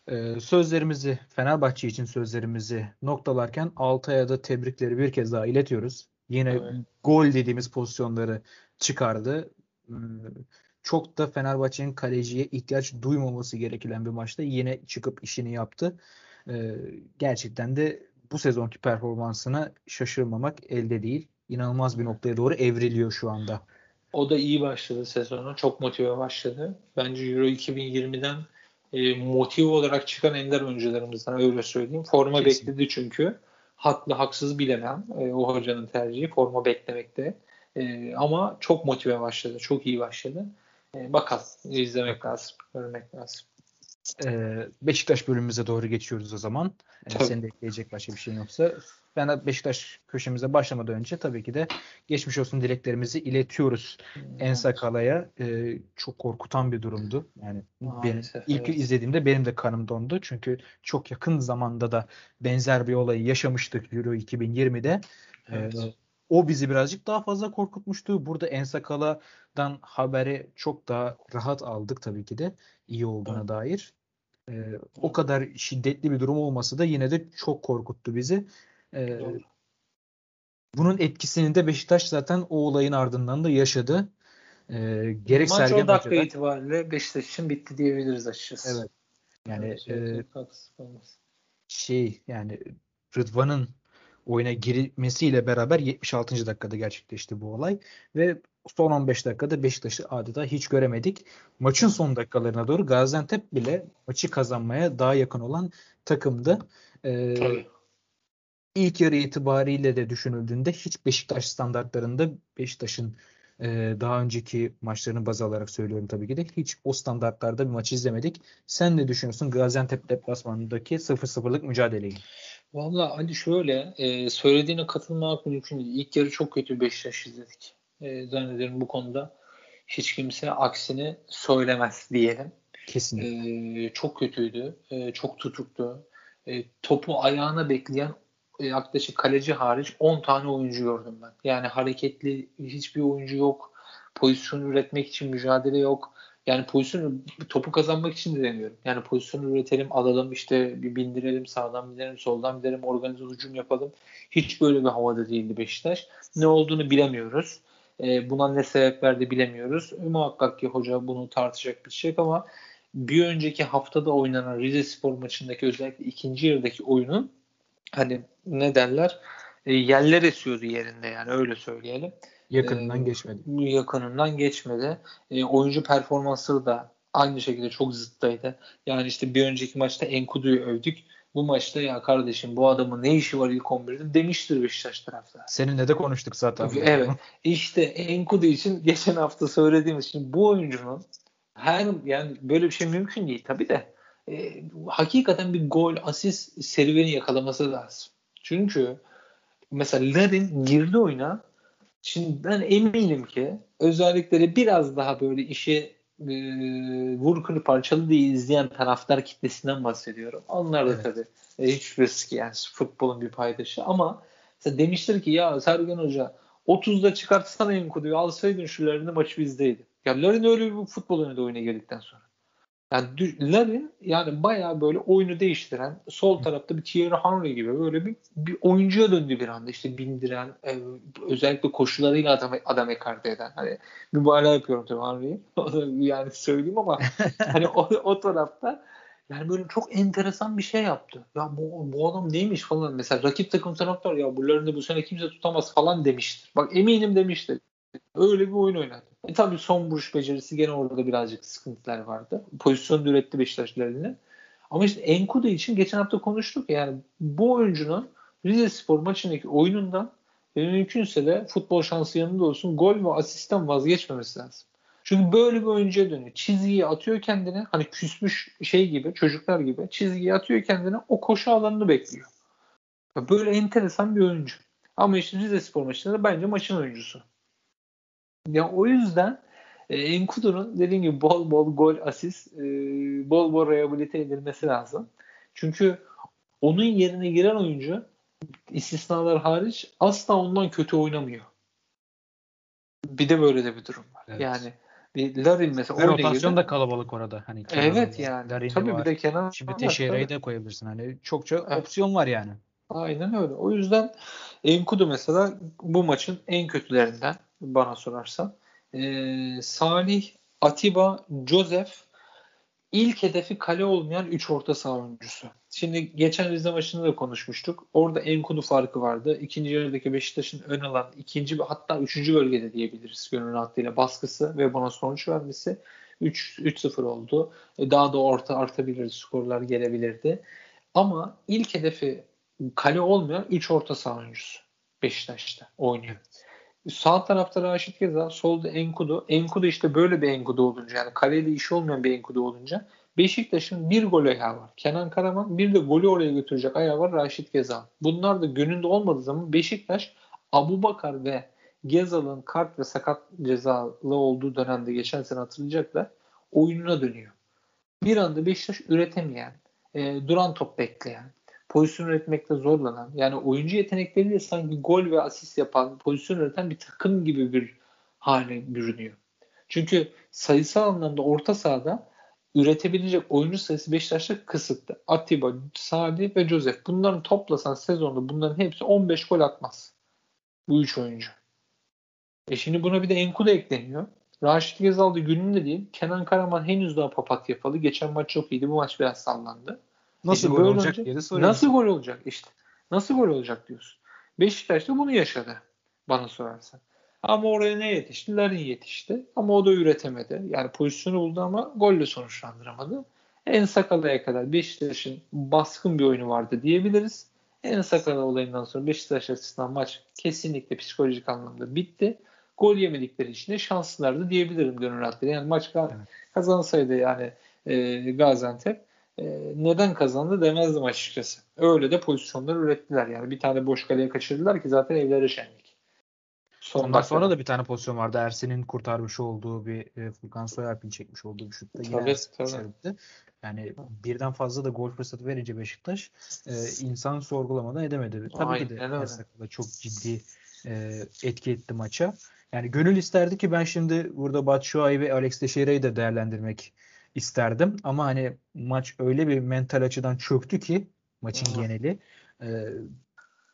Ee, sözlerimizi Fenerbahçe için sözlerimizi noktalarken Altay'a da tebrikleri bir kez daha iletiyoruz. Yine evet. gol dediğimiz pozisyonları çıkardı. Ee, çok da Fenerbahçe'nin kaleciye ihtiyaç duymaması gereken bir maçta yine çıkıp işini yaptı. Ee, gerçekten de bu sezonki performansına şaşırmamak elde değil. İnanılmaz bir noktaya doğru evriliyor şu anda. O da iyi başladı sezonu. Çok motive başladı. Bence Euro 2020'den e, motive olarak çıkan ender oyuncularımızdan öyle söyleyeyim. Forma Kesin. bekledi çünkü. Haklı haksız bilemem. E, o hocanın tercihi forma beklemekte. E, ama çok motive başladı. Çok iyi başladı. E, bakalım. izlemek lazım. Görmek lazım. Ee, Beşiktaş bölümümüze doğru geçiyoruz o zaman. Ee, senin de ekleyecek başka bir şey yoksa. Ben de Beşiktaş köşemize başlamadan önce tabii ki de geçmiş olsun dileklerimizi iletiyoruz hmm. Ensakala'ya. Ee, çok korkutan bir durumdu. Yani Maalesef, benim ilk evet. izlediğimde benim de kanım dondu. Çünkü çok yakın zamanda da benzer bir olayı yaşamıştık Euro 2020'de. Evet. Ee, o bizi birazcık daha fazla korkutmuştu. Burada Ensakala'dan haberi çok daha rahat aldık tabii ki de iyi olduğuna evet. dair. Ee, o kadar şiddetli bir durum olması da yine de çok korkuttu bizi. Ee, bunun etkisini de Beşiktaş zaten o olayın ardından da yaşadı. Ee, gerek Maç o dakika Hoca'dan, itibariyle Beşiktaş için bitti diyebiliriz açıkçası. Evet. Yani evet, e, şey yani Rıdvan'ın oyuna girmesiyle beraber 76. dakikada gerçekleşti bu olay ve son 15 dakikada Beşiktaş'ı adeta hiç göremedik. Maçın son dakikalarına doğru Gaziantep bile maçı kazanmaya daha yakın olan takımdı. Ee, Tabii. İlk yarı itibariyle de düşünüldüğünde hiç Beşiktaş standartlarında Beşiktaş'ın e, daha önceki maçlarını baz alarak söylüyorum tabii ki de hiç o standartlarda bir maç izlemedik. Sen ne düşünüyorsun Gaziantep deplasmanındaki 0-0'lık mücadeleyi? Valla hani şöyle e, söylediğine katılmak mümkün değil. İlk yarı çok kötü Beşiktaş izledik. E, zannederim bu konuda hiç kimse aksini söylemez diyelim. Kesinlikle. E, çok kötüydü. E, çok tutuktu. E, topu ayağına bekleyen yaklaşık kaleci hariç 10 tane oyuncu gördüm ben. Yani hareketli hiçbir oyuncu yok. Pozisyon üretmek için mücadele yok. Yani pozisyon topu kazanmak için de demiyorum. Yani pozisyon üretelim, alalım işte bir bindirelim, sağdan bindirelim, soldan bindirelim, organize hücum yapalım. Hiç böyle bir havada değildi Beşiktaş. Ne olduğunu bilemiyoruz. E, buna ne sebep verdi bilemiyoruz. E, muhakkak ki hoca bunu tartışacak bir şey ama bir önceki haftada oynanan Rize Spor maçındaki özellikle ikinci yarıdaki oyunun hani ne derler e, yerler esiyordu yerinde yani öyle söyleyelim. Yakınından e, geçmedi. Yakınından geçmedi. E, oyuncu performansları da aynı şekilde çok zıttaydı. Yani işte bir önceki maçta Enkudu'yu övdük. Bu maçta ya kardeşim bu adamın ne işi var ilk 11'de demiştir Beşiktaş tarafta. Seninle de konuştuk zaten. Evet. İşte Enkudu için geçen hafta söylediğimiz için bu oyuncunun her yani böyle bir şey mümkün değil tabii de e, hakikaten bir gol, asist serüveni yakalaması lazım. Çünkü mesela Larin girdi oyuna şimdi ben eminim ki özellikleri biraz daha böyle işi e, vur kır parçalı diye izleyen taraftar kitlesinden bahsediyorum. Onlar da evet. tabii e, hiç risk yani futbolun bir paydaşı ama mesela demiştir ki ya Sergen Hoca 30'da çıkartsana Enkudu'yu alsaydın şularını maç bizdeydi. Ya Larin öyle bir futbol oynadı oyuna geldikten sonra. Yani Larin yani bayağı böyle oyunu değiştiren sol tarafta bir Thierry Henry gibi böyle bir, bir oyuncuya döndü bir anda işte bindiren e, özellikle koşularıyla adam, adam ekarte eden hani mübalağa yapıyorum tabii Henry'i *laughs* yani söyleyeyim ama *laughs* hani o, o tarafta yani böyle çok enteresan bir şey yaptı. Ya bu, bu adam neymiş falan. Mesela rakip takım taraftar ya bunların bu sene kimse tutamaz falan demiştir. Bak eminim demiştir. Öyle bir oyun oynadı. E tabii son vuruş becerisi gene orada birazcık sıkıntılar vardı. Pozisyon üretti Beşiktaşlar eline. Ama işte Enkudu için geçen hafta konuştuk ya yani bu oyuncunun Rize Spor maçındaki oyunundan mümkünse de futbol şansı yanında olsun gol ve asistten vazgeçmemesi lazım. Çünkü böyle bir oyuncuya dönüyor. Çizgiyi atıyor kendine hani küsmüş şey gibi çocuklar gibi çizgiyi atıyor kendine o koşu alanını bekliyor. Böyle enteresan bir oyuncu. Ama işte Rize Spor maçında bence maçın oyuncusu. Ya o yüzden e, Enkudu'nun dediğim gibi bol bol gol, asist, e, bol bol rehabilite edilmesi lazım. Çünkü onun yerine giren oyuncu istisnalar hariç asla ondan kötü oynamıyor. Bir de böyle de bir durum var. Evet. Yani bir Larin mesela Ve rotasyon da kalabalık orada. Hani evet yani. Larin Tabii var. bir de Kenan Şimdi Teixeira'yı da koyabilirsin. Hani çokça evet. opsiyon var yani. Aynen öyle. O yüzden Enkudu mesela bu maçın en kötülerinden bana sorarsan. Ee, Salih, Atiba, Joseph ilk hedefi kale olmayan 3 orta saha oyuncusu. Şimdi geçen Rize maçında da konuşmuştuk. Orada Enkudu farkı vardı. İkinci yarıdaki Beşiktaş'ın ön alan ikinci hatta üçüncü bölgede diyebiliriz gönül rahatlığıyla baskısı ve buna sonuç vermesi 3-0 oldu. E, daha da orta artabilirdi, skorlar gelebilirdi. Ama ilk hedefi kale olmayan 3 orta saha oyuncusu Beşiktaş'ta oynuyor. Sağ tarafta Raşit Geza, solda Enkudu. Enkudu işte böyle bir Enkudu olunca yani kaleyle işi olmayan bir Enkudu olunca Beşiktaş'ın bir gol ayağı var. Kenan Karaman bir de golü oraya götürecek ayağı var Raşit Geza. Bunlar da gönlünde olmadığı zaman Beşiktaş Abu Bakar ve Gezal'ın kart ve sakat cezalı olduğu dönemde geçen sene hatırlayacaklar oyununa dönüyor. Bir anda Beşiktaş üretemeyen, e, duran top bekleyen, pozisyon üretmekte zorlanan yani oyuncu yetenekleriyle sanki gol ve asist yapan pozisyon üreten bir takım gibi bir hale bürünüyor. Çünkü sayısal anlamda orta sahada üretebilecek oyuncu sayısı Beşiktaş'ta kısıtlı. Atiba, Sadi ve Joseph. Bunların toplasan sezonda bunların hepsi 15 gol atmaz. Bu üç oyuncu. E şimdi buna bir de Enkudu ekleniyor. Raşit Gezal da gününde değil. Kenan Karaman henüz daha papat yapalı. Geçen maç çok iyiydi. Bu maç biraz sallandı. Nasıl gol olacak soruyorsun. Nasıl gol olacak işte. Nasıl gol olacak diyorsun. Beşiktaş da bunu yaşadı bana sorarsan. Ama oraya ne yetişti? Larin yetişti. Ama o da üretemedi. Yani pozisyonu buldu ama golle sonuçlandıramadı. En Sakala'ya kadar Beşiktaş'ın baskın bir oyunu vardı diyebiliriz. En Sakala olayından sonra Beşiktaş açısından maç kesinlikle psikolojik anlamda bitti. Gol yemedikleri için de şanslılardı diyebilirim gönül rahatlığıyla. Yani maç evet. kazansaydı yani e, Gaziantep neden kazandı demezdim açıkçası. Öyle de pozisyonlar ürettiler. Yani bir tane boş kaleye kaçırdılar ki zaten evlere şenlik. Son Ondan sonra da bir tane pozisyon vardı. Ersin'in kurtarmış olduğu bir e, Furkan Soyalp'in çekmiş olduğu bir şutta. Tabii, tabii. Yani birden fazla da gol fırsatı verince Beşiktaş e, insan sorgulamadan edemedi. Tabii Aynen, ki de çok ciddi e, etki etti maça. Yani gönül isterdi ki ben şimdi burada Batshuayi ve Alex Teixeira'yı da değerlendirmek isterdim. Ama hani maç öyle bir mental açıdan çöktü ki maçın Aha. geneli. E,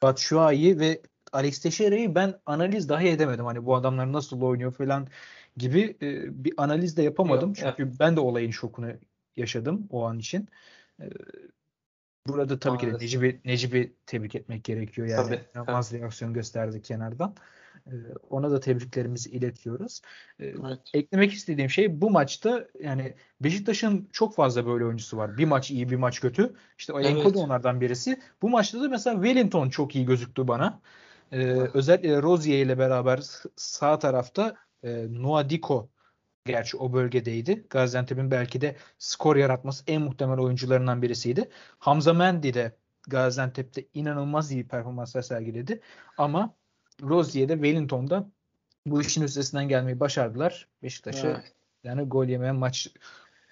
Batshuayi ve Alex Teixeira'yı ben analiz dahi edemedim. Hani bu adamlar nasıl oynuyor falan gibi e, bir analiz de yapamadım. Yok, Çünkü evet. ben de olayın şokunu yaşadım o an için. E, burada tabii Maalesef. ki de Necip'i Necip'i tebrik etmek gerekiyor. Yani inanılmaz reaksiyon gösterdi kenardan. E, ona da tebriklerimizi iletiyoruz. E, evet. Eklemek istediğim şey bu maçta yani Beşiktaş'ın çok fazla böyle oyuncusu var. Bir maç iyi, bir maç kötü. İşte o evet. Enkodu onlardan birisi. Bu maçta da mesela Wellington çok iyi gözüktü bana. Ee, özellikle Rozier ile beraber sağ tarafta e, Nuadiko gerçi o bölgedeydi. Gaziantep'in belki de skor yaratması en muhtemel oyuncularından birisiydi. Hamza Mendy de Gaziantep'te inanılmaz iyi performanslar sergiledi. Ama Rozier'de Wellington'da bu işin üstesinden gelmeyi başardılar. Beşiktaş'a evet. yani gol yemeyen maç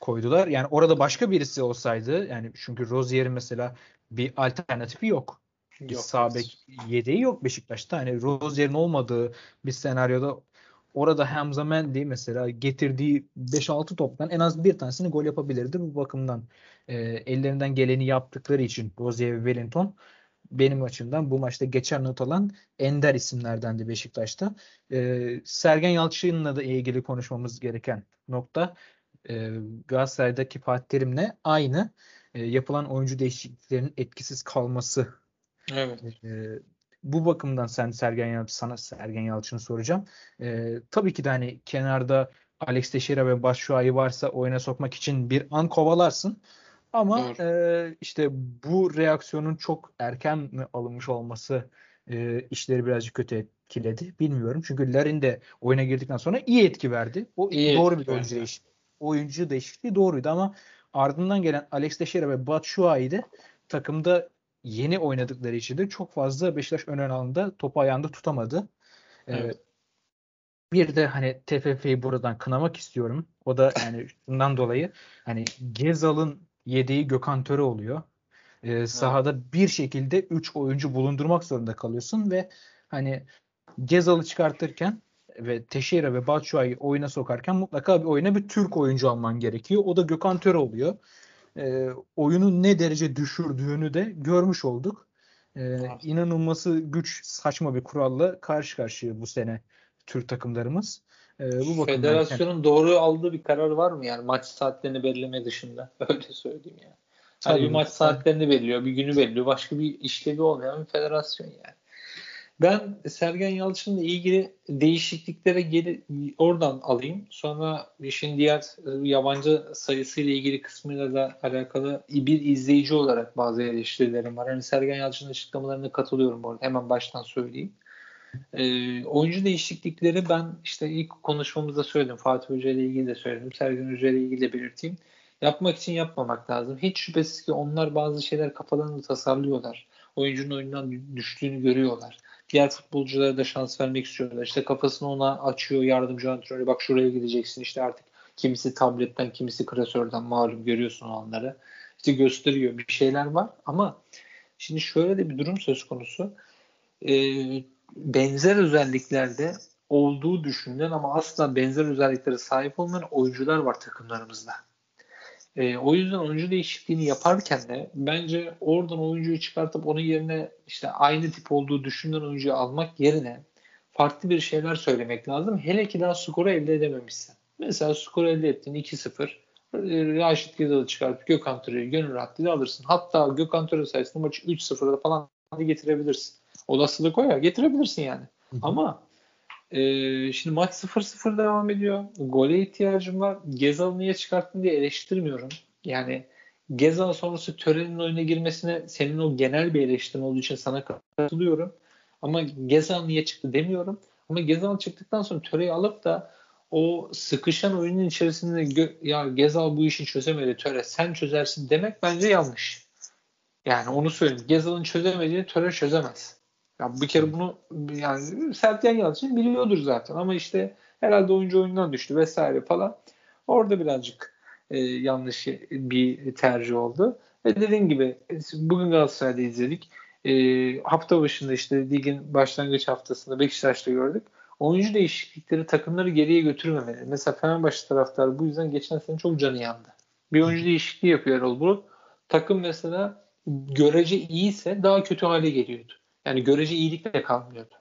koydular. Yani orada başka birisi olsaydı yani çünkü Rozier'in mesela bir alternatifi yok. Bir sağ bek yedeği yok Beşiktaş'ta. Hani Rozier'in olmadığı bir senaryoda orada Hamza Mendy mesela getirdiği 5-6 toptan en az bir tanesini gol yapabilirdi. Bu bakımdan e, ellerinden geleni yaptıkları için Rozier ve Wellington benim açımdan bu maçta geçer not alan ender isimlerdendi Beşiktaş'ta. E, Sergen Yalçın'la da ilgili konuşmamız gereken nokta e, Galatasaray'daki Fatih Terim'le aynı e, yapılan oyuncu değişikliklerinin etkisiz kalması Evet. E, bu bakımdan sen Sergen Yalçın sana Sergen Yalçın'ı soracağım. E, tabii ki de hani kenarda Alex Teixeira ve Başşuay'ı varsa oyuna sokmak için bir an kovalarsın. Ama e, işte bu reaksiyonun çok erken mi alınmış olması e, işleri birazcık kötü etkiledi. Bilmiyorum. Çünkü Larin de oyuna girdikten sonra iyi etki verdi. O iyi doğru bir oyuncu değişikliği. Oyuncu değişikliği doğruydu ama ardından gelen Alex Teixeira ve Batshuayi de takımda yeni oynadıkları için de çok fazla Beşiktaş ön alanda topu ayağında tutamadı. Ee, evet. Ee, bir de hani TFF'yi buradan kınamak istiyorum. O da yani şundan dolayı hani Gezal'ın yedeği Gökhan Töre oluyor. Ee, sahada evet. bir şekilde 3 oyuncu bulundurmak zorunda kalıyorsun ve hani Gezal'ı çıkartırken ve Teşehir'e ve Batshuayi'yi oyuna sokarken mutlaka bir oyuna bir Türk oyuncu alman gerekiyor. O da Gökhan Töre oluyor e, oyunu ne derece düşürdüğünü de görmüş olduk. E, inanılması güç saçma bir kuralla karşı karşıya bu sene Türk takımlarımız. E, bu Federasyonun yani, doğru aldığı bir karar var mı yani maç saatlerini belirleme dışında? *laughs* Öyle söyleyeyim yani. Hani bir maç saatlerini belirliyor, bir günü belirliyor. Başka bir işlevi olmayan bir federasyon yani. Ben Sergen Yalçın'la ilgili değişikliklere geri oradan alayım. Sonra işin diğer e, yabancı sayısıyla ilgili kısmıyla da alakalı bir izleyici olarak bazı eleştirilerim var. Yani Sergen Yalçın'ın açıklamalarına katılıyorum bu arada. Hemen baştan söyleyeyim. E, oyuncu değişiklikleri ben işte ilk konuşmamızda söyledim. Fatih Hoca ile ilgili de söyledim. Sergen Hoca ile ilgili de belirteyim. Yapmak için yapmamak lazım. Hiç şüphesiz ki onlar bazı şeyler kafalarında tasarlıyorlar. Oyuncunun oyundan düştüğünü görüyorlar diğer futbolculara da şans vermek istiyorlar. İşte kafasını ona açıyor yardımcı antrenörü. Bak şuraya gideceksin. İşte artık kimisi tabletten, kimisi klasörden malum görüyorsun onları. İşte gösteriyor bir şeyler var ama şimdi şöyle de bir durum söz konusu. Ee, benzer özelliklerde olduğu düşünülen ama asla benzer özelliklere sahip olmayan oyuncular var takımlarımızda. E, o yüzden oyuncu değişikliğini yaparken de bence oradan oyuncuyu çıkartıp onun yerine işte aynı tip olduğu düşünülen oyuncuyu almak yerine farklı bir şeyler söylemek lazım. Hele ki daha skoru elde edememişsin. Mesela skoru elde ettin 2-0. Raşit Gezal'ı çıkartıp Gökhan Töre'yi gönül rahatlığıyla alırsın. Hatta Gökhan Töre sayesinde maçı 3-0'da falan getirebilirsin. Olasılık o ya getirebilirsin yani. Hı hı. Ama Ee, şimdi maç 0-0 devam ediyor. Gole ihtiyacım var. Gezal'ı niye çıkarttın diye eleştirmiyorum. Yani Gezal sonrası törenin oyuna girmesine senin o genel bir eleştirin olduğu için sana katılıyorum. Ama Gezal niye çıktı demiyorum. Ama Gezal çıktıktan sonra töreyi alıp da o sıkışan oyunun içerisinde ya Gezal bu işi çözemedi töre sen çözersin demek bence yanlış. Yani onu söyleyeyim. Gezal'ın çözemediğini töre çözemez. Ya bir kere bunu yani Sergen Yalçın biliyordur zaten ama işte herhalde oyuncu oyundan düştü vesaire falan. Orada birazcık e, yanlış bir tercih oldu. Ve dediğim gibi bugün Galatasaray'da izledik. E, hafta başında işte ligin başlangıç haftasında Beşiktaş'ta gördük. Oyuncu değişiklikleri takımları geriye götürmemeli. Mesela Fenerbahçe taraftarı bu yüzden geçen sene çok canı yandı. Bir oyuncu değişikliği yapıyor Erol Bulut. Takım mesela görece iyiyse daha kötü hale geliyordu. Yani görece iyilikle kalmıyordu.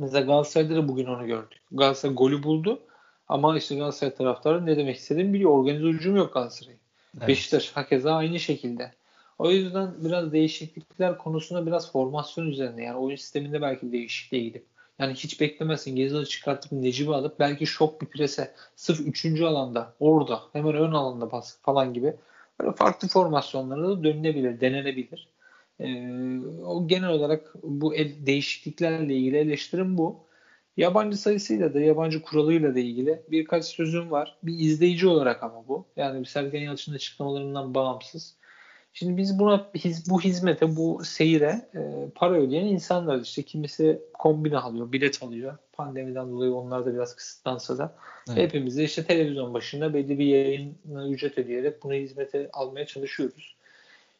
Mesela Galatasaray'da da bugün onu gördük. Galatasaray golü buldu ama işte Galatasaray taraftarı ne demek istediğini biliyor. Organize hücum yok Galatasaray'ın. Evet. Beşiktaş hakeza aynı şekilde. O yüzden biraz değişiklikler konusunda biraz formasyon üzerine yani oyun sisteminde belki değişikliğe gidip yani hiç beklemezsin Gezal'ı çıkartıp Necip'i alıp belki şok bir prese sırf 3. alanda orada hemen ön alanda baskı falan gibi böyle farklı formasyonlara da dönülebilir, denenebilir. Ee, o genel olarak bu el, değişikliklerle ilgili eleştirim bu. Yabancı sayısıyla da yabancı kuralıyla da ilgili birkaç sözüm var. Bir izleyici olarak ama bu. Yani bir Sergen Yalçın'ın açıklamalarından bağımsız. Şimdi biz buna bu hizmete, bu seyire e, para ödeyen insanlar işte kimisi kombine alıyor, bilet alıyor. Pandemiden dolayı onlar da biraz kısıtlansa da evet. hepimiz de işte televizyon başında belli bir yayın ücret ödeyerek bunu hizmete almaya çalışıyoruz.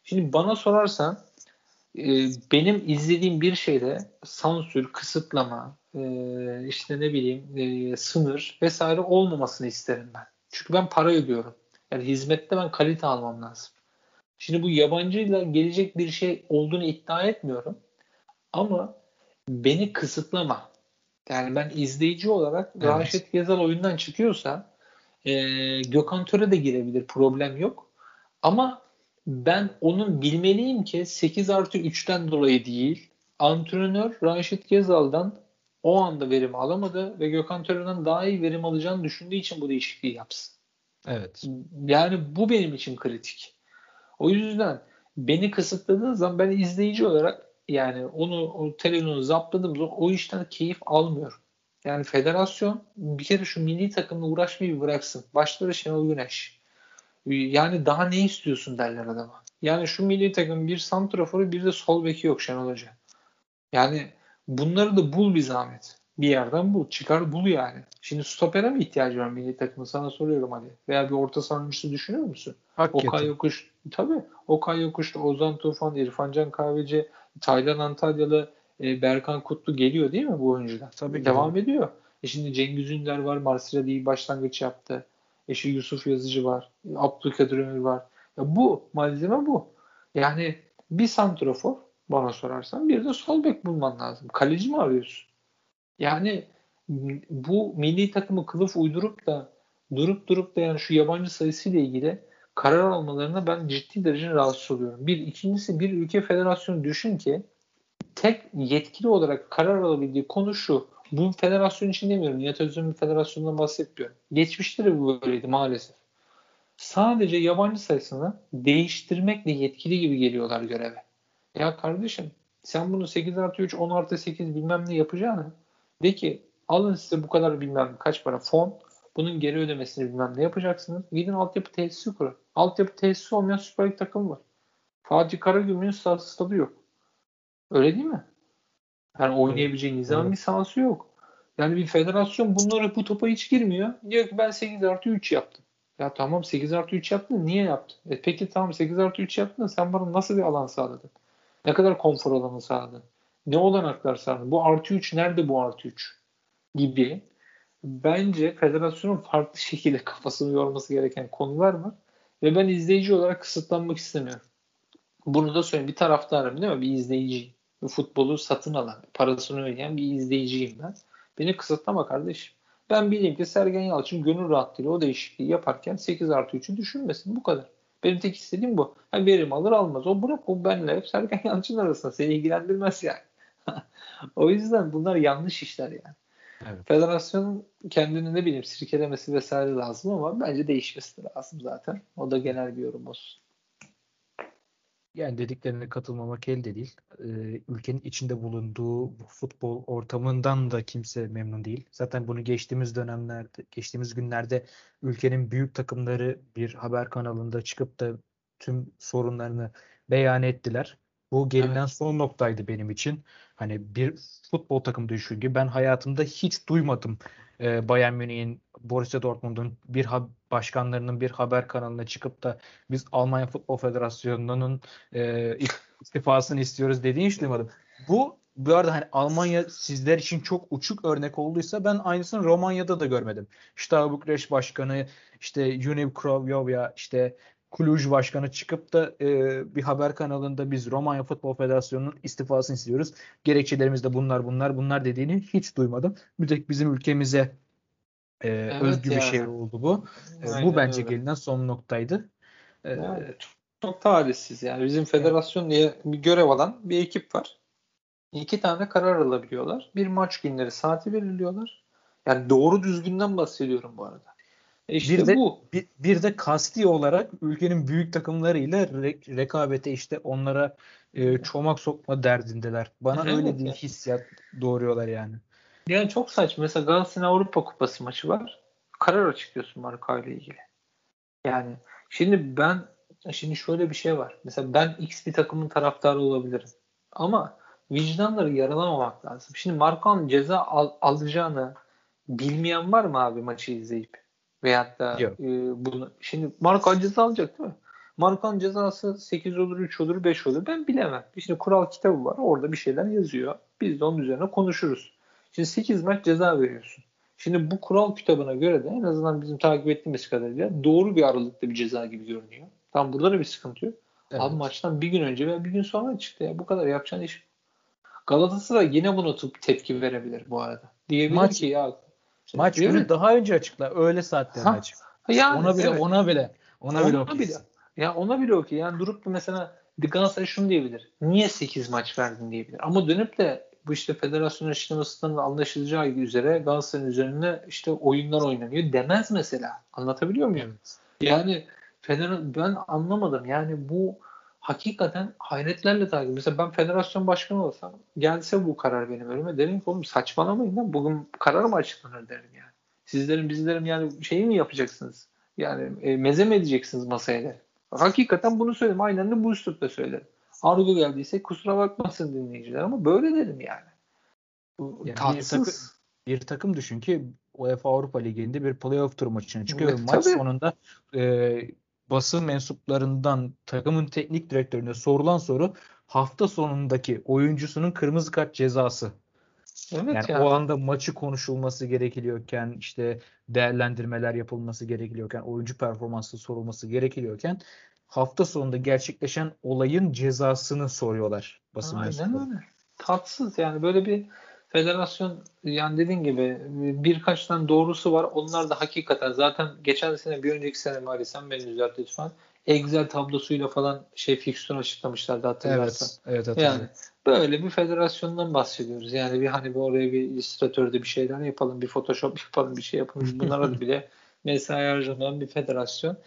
Şimdi bana sorarsan e, benim izlediğim bir şeyde sansür, kısıtlama, e, işte ne bileyim e, sınır vesaire olmamasını isterim ben. Çünkü ben para ödüyorum. Yani hizmette ben kalite almam lazım. Şimdi bu yabancıyla gelecek bir şey olduğunu iddia etmiyorum. Ama beni kısıtlama. Yani ben izleyici olarak evet. Raşit Gezal oyundan çıkıyorsa e, Gökhan Töre de girebilir. Problem yok. Ama ben onun bilmeliyim ki 8 artı 3'ten dolayı değil antrenör Raşit Gezal'dan o anda verim alamadı ve Gökhan Töre'den daha iyi verim alacağını düşündüğü için bu değişikliği yapsın. Evet. Yani bu benim için kritik. O yüzden beni kısıtladığı zaman ben izleyici olarak yani onu o televizyonu zaptladığım zaman o işten keyif almıyorum. Yani federasyon bir kere şu milli takımla uğraşmayı bıraksın. Başları Şenol Güneş. Yani daha ne istiyorsun derler adama. Yani şu milli takım bir santraforu bir de sol beki yok Şenol Hoca. Yani bunları da bul bir zahmet. Bir yerden bul. Çıkar bul yani. Şimdi stopere mi ihtiyacı var milli takımın? Sana soruyorum hadi. Veya bir orta savunucusu düşünüyor musun? Hakikaten. Okay Yokuş. Tabii. Okay Yokuş'ta Ozan Tufan, İrfancan Kahveci, Taylan Antalyalı, e, Berkan Kutlu geliyor değil mi bu oyuncular? Tabii Devam gidiyor. ediyor. E şimdi Cengiz Ünder var. Marsilya'da iyi başlangıç yaptı. Eşi Yusuf Yazıcı var. Abdülkadir Ömür var. Ya bu malzeme bu. Yani bir santrofor bana sorarsan bir de sol bek bulman lazım. Kaleci mi arıyorsun? Yani bu milli takımı kılıf uydurup da durup durup da yani şu yabancı sayısıyla ilgili karar almalarına ben ciddi derece rahatsız oluyorum. Bir ikincisi bir ülke federasyonu düşün ki tek yetkili olarak karar alabildiği konu şu. Bu federasyon için demiyorum. Nihat Özdemir'in federasyonundan bahsetmiyorum. Geçmişte de bu böyleydi maalesef. Sadece yabancı sayısını değiştirmekle yetkili gibi geliyorlar göreve. Ya kardeşim sen bunu 8 artı 3, 10 artı 8 bilmem ne yapacağını de ki alın size bu kadar bilmem kaç para fon bunun geri ödemesini bilmem ne yapacaksınız. Gidin altyapı tesisi kurun. Altyapı tesisi olmayan Süper Lig takım var. Fatih Karagümrük'ün stadı yok. Öyle değil mi? Yani oynayabileceği nizam evet. bir sahası yok. Yani bir federasyon bunlara bu topa hiç girmiyor. Diyor ki ben 8 artı 3 yaptım. Ya tamam 8 artı 3 yaptın niye yaptın? E peki tamam 8 artı 3 yaptın da sen bana nasıl bir alan sağladın? Ne kadar konfor alanı sağladın? Ne olanaklar sağladın? Bu artı 3 nerede bu artı 3? Gibi bence federasyonun farklı *laughs* şekilde kafasını yorması gereken konular var. Ve ben izleyici olarak kısıtlanmak istemiyorum. Bunu da söyleyeyim. Bir taraftarım değil mi? Bir izleyiciyim. Futbolu satın alan, parasını ödeyen bir izleyiciyim ben. Beni kısıtlama kardeşim. Ben bileyim ki Sergen Yalçın gönül rahatlığıyla o değişikliği yaparken 8 artı 3'ü düşünmesin. Bu kadar. Benim tek istediğim bu. Yani verim alır almaz. O bırak o benle Sergen Yalçın arasında. Seni ilgilendirmez yani. *laughs* o yüzden bunlar yanlış işler yani. Evet. Federasyonun kendini ne bileyim sirkelemesi vesaire lazım ama bence değişmesi de lazım zaten. O da genel bir yorum olsun. Yani dediklerine katılmamak elde değil. Ee, ülkenin içinde bulunduğu futbol ortamından da kimse memnun değil. Zaten bunu geçtiğimiz dönemlerde, geçtiğimiz günlerde ülkenin büyük takımları bir haber kanalında çıkıp da tüm sorunlarını beyan ettiler. Bu gelinen evet. son noktaydı benim için. Hani bir futbol takımı düşün ki ben hayatımda hiç duymadım e, Bayern Münih'in, Borussia Dortmund'un bir başkanlarının bir haber kanalına çıkıp da biz Almanya Futbol Federasyonu'nun e, istifasını istiyoruz dediğini hiç duymadım. Bu bu arada hani Almanya sizler için çok uçuk örnek olduysa ben aynısını Romanya'da da görmedim. İşte Bükreş Başkanı, işte Univ Krovjovya, işte Cluj Başkanı çıkıp da e, bir haber kanalında biz Romanya Futbol Federasyonu'nun istifasını istiyoruz. Gerekçelerimiz de bunlar bunlar bunlar dediğini hiç duymadım. Bir tek bizim ülkemize e, evet özgü yani. bir şey oldu bu. E, bu bence öyle. gelinen son noktaydı. E, yani, çok, çok talihsiz yani. Bizim federasyon diye bir görev alan bir ekip var. İki tane karar alabiliyorlar. Bir maç günleri saati belirliyorlar. Yani doğru düzgünden bahsediyorum bu arada. E işte bir de bu. Bir, bir de kasti olarak ülkenin büyük takımlarıyla re- rekabete işte onlara e, çomak sokma derdindeler. Bana evet, öyle bir hissiyat doğuruyorlar yani. Yani çok saçma. Mesela Galatasaray'ın Avrupa Kupası maçı var. Karar açıklıyorsun marka ile ilgili. Yani şimdi ben şimdi şöyle bir şey var. Mesela ben X bir takımın taraftarı olabilirim. Ama vicdanları yaralamamak lazım. Şimdi Markan ceza al, alacağını bilmeyen var mı abi maçı izleyip? Veyahut da e, bunu şimdi Markan ceza alacak değil mi? Markan cezası 8 olur, 3 olur, 5 olur. Ben bilemem. Şimdi kural kitabı var. Orada bir şeyler yazıyor. Biz de onun üzerine konuşuruz. Şimdi 8 maç ceza veriyorsun. Şimdi bu kural kitabına göre de en azından bizim takip ettiğimiz kadarıyla doğru bir aralıkta bir ceza gibi görünüyor. Tam burada da bir sıkıntı yok. Evet. Abi maçtan bir gün önce veya bir gün sonra çıktı ya. Bu kadar yapacağın iş. Galatasaray yine bunu tepki verebilir bu arada. Diyebilir maç, ki ya Maç günü daha önce açıkla. Öyle saatte açık. Yani, ona bile evet. ona bile ona, bile ona bile. Ya ona bile okey. Yani durup da mesela Galatasaray şunu diyebilir. Niye 8 maç verdin diyebilir. Ama dönüp de bu işte federasyon açıklamasından anlaşılacağı üzere Galatasaray'ın üzerine işte oyunlar oynanıyor demez mesela. Anlatabiliyor muyum? Yani feder ben anlamadım. Yani bu hakikaten hayretlerle takip. Mesela ben federasyon başkanı olsam gelse bu karar benim önüme derim ki oğlum saçmalamayın lan bugün karar mı açıklanır derim yani. Sizlerin bizlerim yani şeyi mi yapacaksınız? Yani e, meze mi edeceksiniz masaya der. Hakikaten bunu söyledim. Aynen de bu üslupla söyledim. Argo geldiyse kusura bakmasın dinleyiciler ama böyle dedim yani. Bu yani bir, takım, bir takım düşün ki UEFA Avrupa Ligi'nde bir playoff tur maçına çıkıyor. Evet, maç tabii. sonunda e, basın mensuplarından takımın teknik direktörüne sorulan soru hafta sonundaki oyuncusunun kırmızı kart cezası. Evet yani ya. o anda maçı konuşulması gerekiliyorken işte değerlendirmeler yapılması gerekiliyorken oyuncu performansı sorulması gerekiliyorken hafta sonunda gerçekleşen olayın cezasını soruyorlar basın Aynen öyle. Tatsız yani böyle bir federasyon yani dediğin gibi birkaç tane doğrusu var. Onlar da hakikaten zaten geçen sene bir önceki sene mi sen beni düzelt lütfen. Excel tablosuyla falan şey fikstür açıklamışlardı hatırlarsan. Evet, evet Yani böyle bir federasyondan bahsediyoruz. Yani bir hani bir oraya bir illüstratörde bir şeyler yapalım, bir Photoshop yapalım, bir şey yapalım. Bunlara *laughs* bile mesai harcamayan bir federasyon.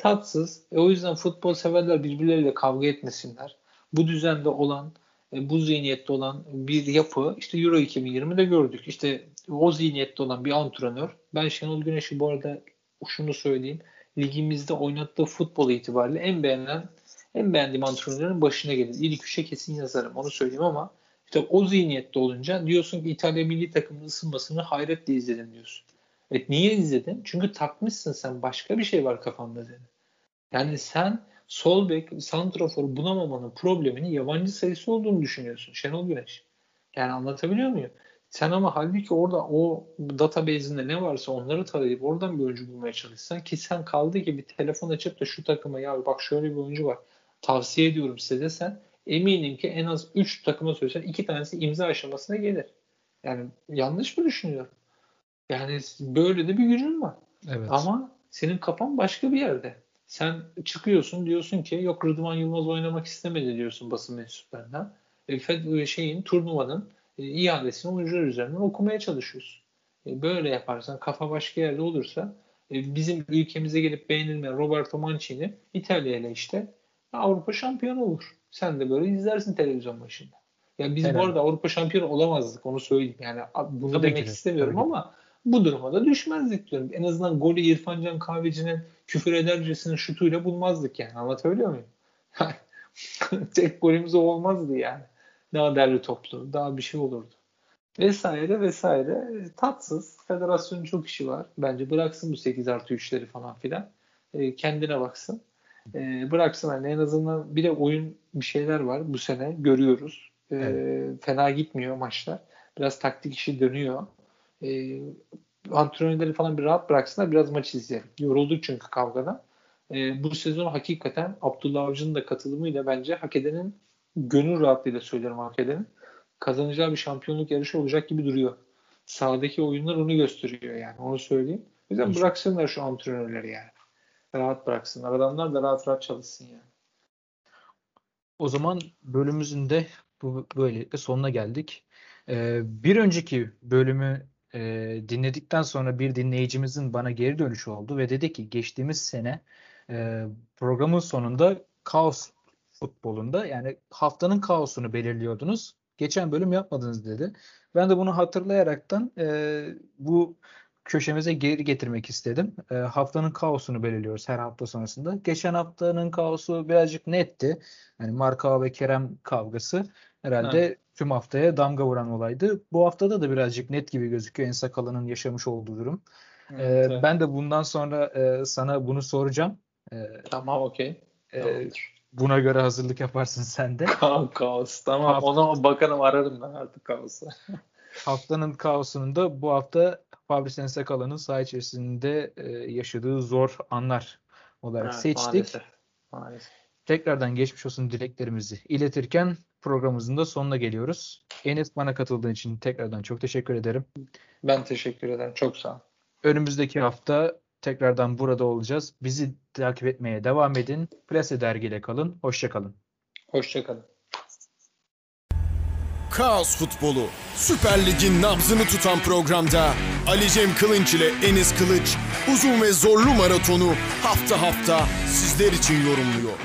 Tatsız. E, o yüzden futbol severler birbirleriyle kavga etmesinler. Bu düzende olan e, bu zihniyette olan bir yapı işte Euro 2020'de gördük. İşte o zihniyette olan bir antrenör. Ben Şenol Güneş'i bu arada şunu söyleyeyim. Ligimizde oynattığı futbol itibariyle en beğenen en beğendiğim antrenörün başına gelir. İlk üçe kesin yazarım onu söyleyeyim ama işte o zihniyette olunca diyorsun ki İtalya milli takımının ısınmasını hayretle izledim diyorsun. Evet niye izledin? Çünkü takmışsın sen başka bir şey var kafanda senin. Yani sen sol bek santrafor bulamamanın probleminin yabancı sayısı olduğunu düşünüyorsun Şenol Güneş. Yani anlatabiliyor muyum? Sen ama halbuki orada o database'inde ne varsa onları tarayıp oradan bir oyuncu bulmaya çalışsan ki sen kaldı ki bir telefon açıp da şu takıma ya bak şöyle bir oyuncu var tavsiye ediyorum size desen eminim ki en az 3 takıma söylesen 2 tanesi imza aşamasına gelir. Yani yanlış mı düşünüyorum? Yani böyle de bir gücün var. Evet. Ama senin kafan başka bir yerde. Sen çıkıyorsun diyorsun ki yok Rıdvan Yılmaz oynamak istemedi diyorsun basın mensuplarına. E, e, şeyin turnuvanın e, iadesini oyuncular üzerinden okumaya çalışıyorsun. E, böyle yaparsan kafa başka yerde olursa e, bizim ülkemize gelip beğenilmeyen Roberto Mancini İtalya ile işte Avrupa şampiyonu olur. Sen de böyle izlersin televizyon başında. Ya biz Helal. bu arada Avrupa şampiyonu olamazdık onu söyleyeyim. Yani bunu Tabii demek ki istemiyorum tabii ama bu duruma da düşmezdik diyorum. En azından golü İrfan Can Kahveci'nin küfür edercesinin şutuyla bulmazdık yani. Anlatabiliyor muyum? *laughs* Tek golümüz o olmazdı yani. Daha derli toplu, daha bir şey olurdu. Vesaire vesaire. Tatsız. Federasyonun çok işi var. Bence bıraksın bu 8 artı 3'leri falan filan. E, kendine baksın. E, bıraksın hani en azından bir de oyun bir şeyler var bu sene görüyoruz. E, Evet. Fena gitmiyor maçlar. Biraz taktik işi dönüyor. E, antrenörleri falan bir rahat bıraksınlar biraz maç izleyelim. Yorulduk çünkü kavgadan. E, bu sezon hakikaten Abdullah Avcı'nın da katılımıyla bence hak edenin gönül rahatlığıyla söylüyorum hak edenin kazanacağı bir şampiyonluk yarışı olacak gibi duruyor. Sahadaki oyunlar onu gösteriyor yani onu söyleyeyim. O yüzden bıraksınlar şu antrenörleri yani. Rahat bıraksınlar. Adamlar da rahat rahat çalışsın yani. O zaman bölümümüzün de bu böylelikle sonuna geldik. Ee, bir önceki bölümü e, dinledikten sonra bir dinleyicimizin bana geri dönüşü oldu ve dedi ki geçtiğimiz sene e, programın sonunda kaos futbolunda yani haftanın kaosunu belirliyordunuz. Geçen bölüm yapmadınız dedi. Ben de bunu hatırlayaraktan e, bu köşemize geri getirmek istedim. E, haftanın kaosunu belirliyoruz her hafta sonrasında. Geçen haftanın kaosu birazcık netti. Yani Marka ve Kerem kavgası herhalde tüm haftaya damga vuran olaydı. Bu haftada da birazcık net gibi gözüküyor En Sakalı'nın yaşamış olduğu durum. Ee, Evet. ben de bundan sonra e, sana bunu soracağım. Ee, Tamam okey. e, buna göre hazırlık yaparsın sen de. Ka- *laughs* kaos. Tamam. Hafta- Ona bakarım ararım ben artık kaosu. *laughs* Haftanın kaosunun da bu hafta Fabrice En Sakalı'nın saha içerisinde e, yaşadığı zor anlar olarak Evet, seçtik. Maalesef. Maalesef. Tekrardan geçmiş olsun dileklerimizi iletirken programımızın da sonuna geliyoruz. Enes bana katıldığın için tekrardan çok teşekkür ederim. Ben teşekkür ederim. Çok sağ ol. Önümüzdeki hafta tekrardan burada olacağız. Bizi takip etmeye devam edin. Plase dergiyle kalın. Hoşça kalın. Hoşçakalın. Kaos Futbolu Süper Lig'in nabzını tutan programda Ali Cem Kılınç ile Enis Kılıç uzun ve zorlu maratonu hafta hafta sizler için yorumluyor.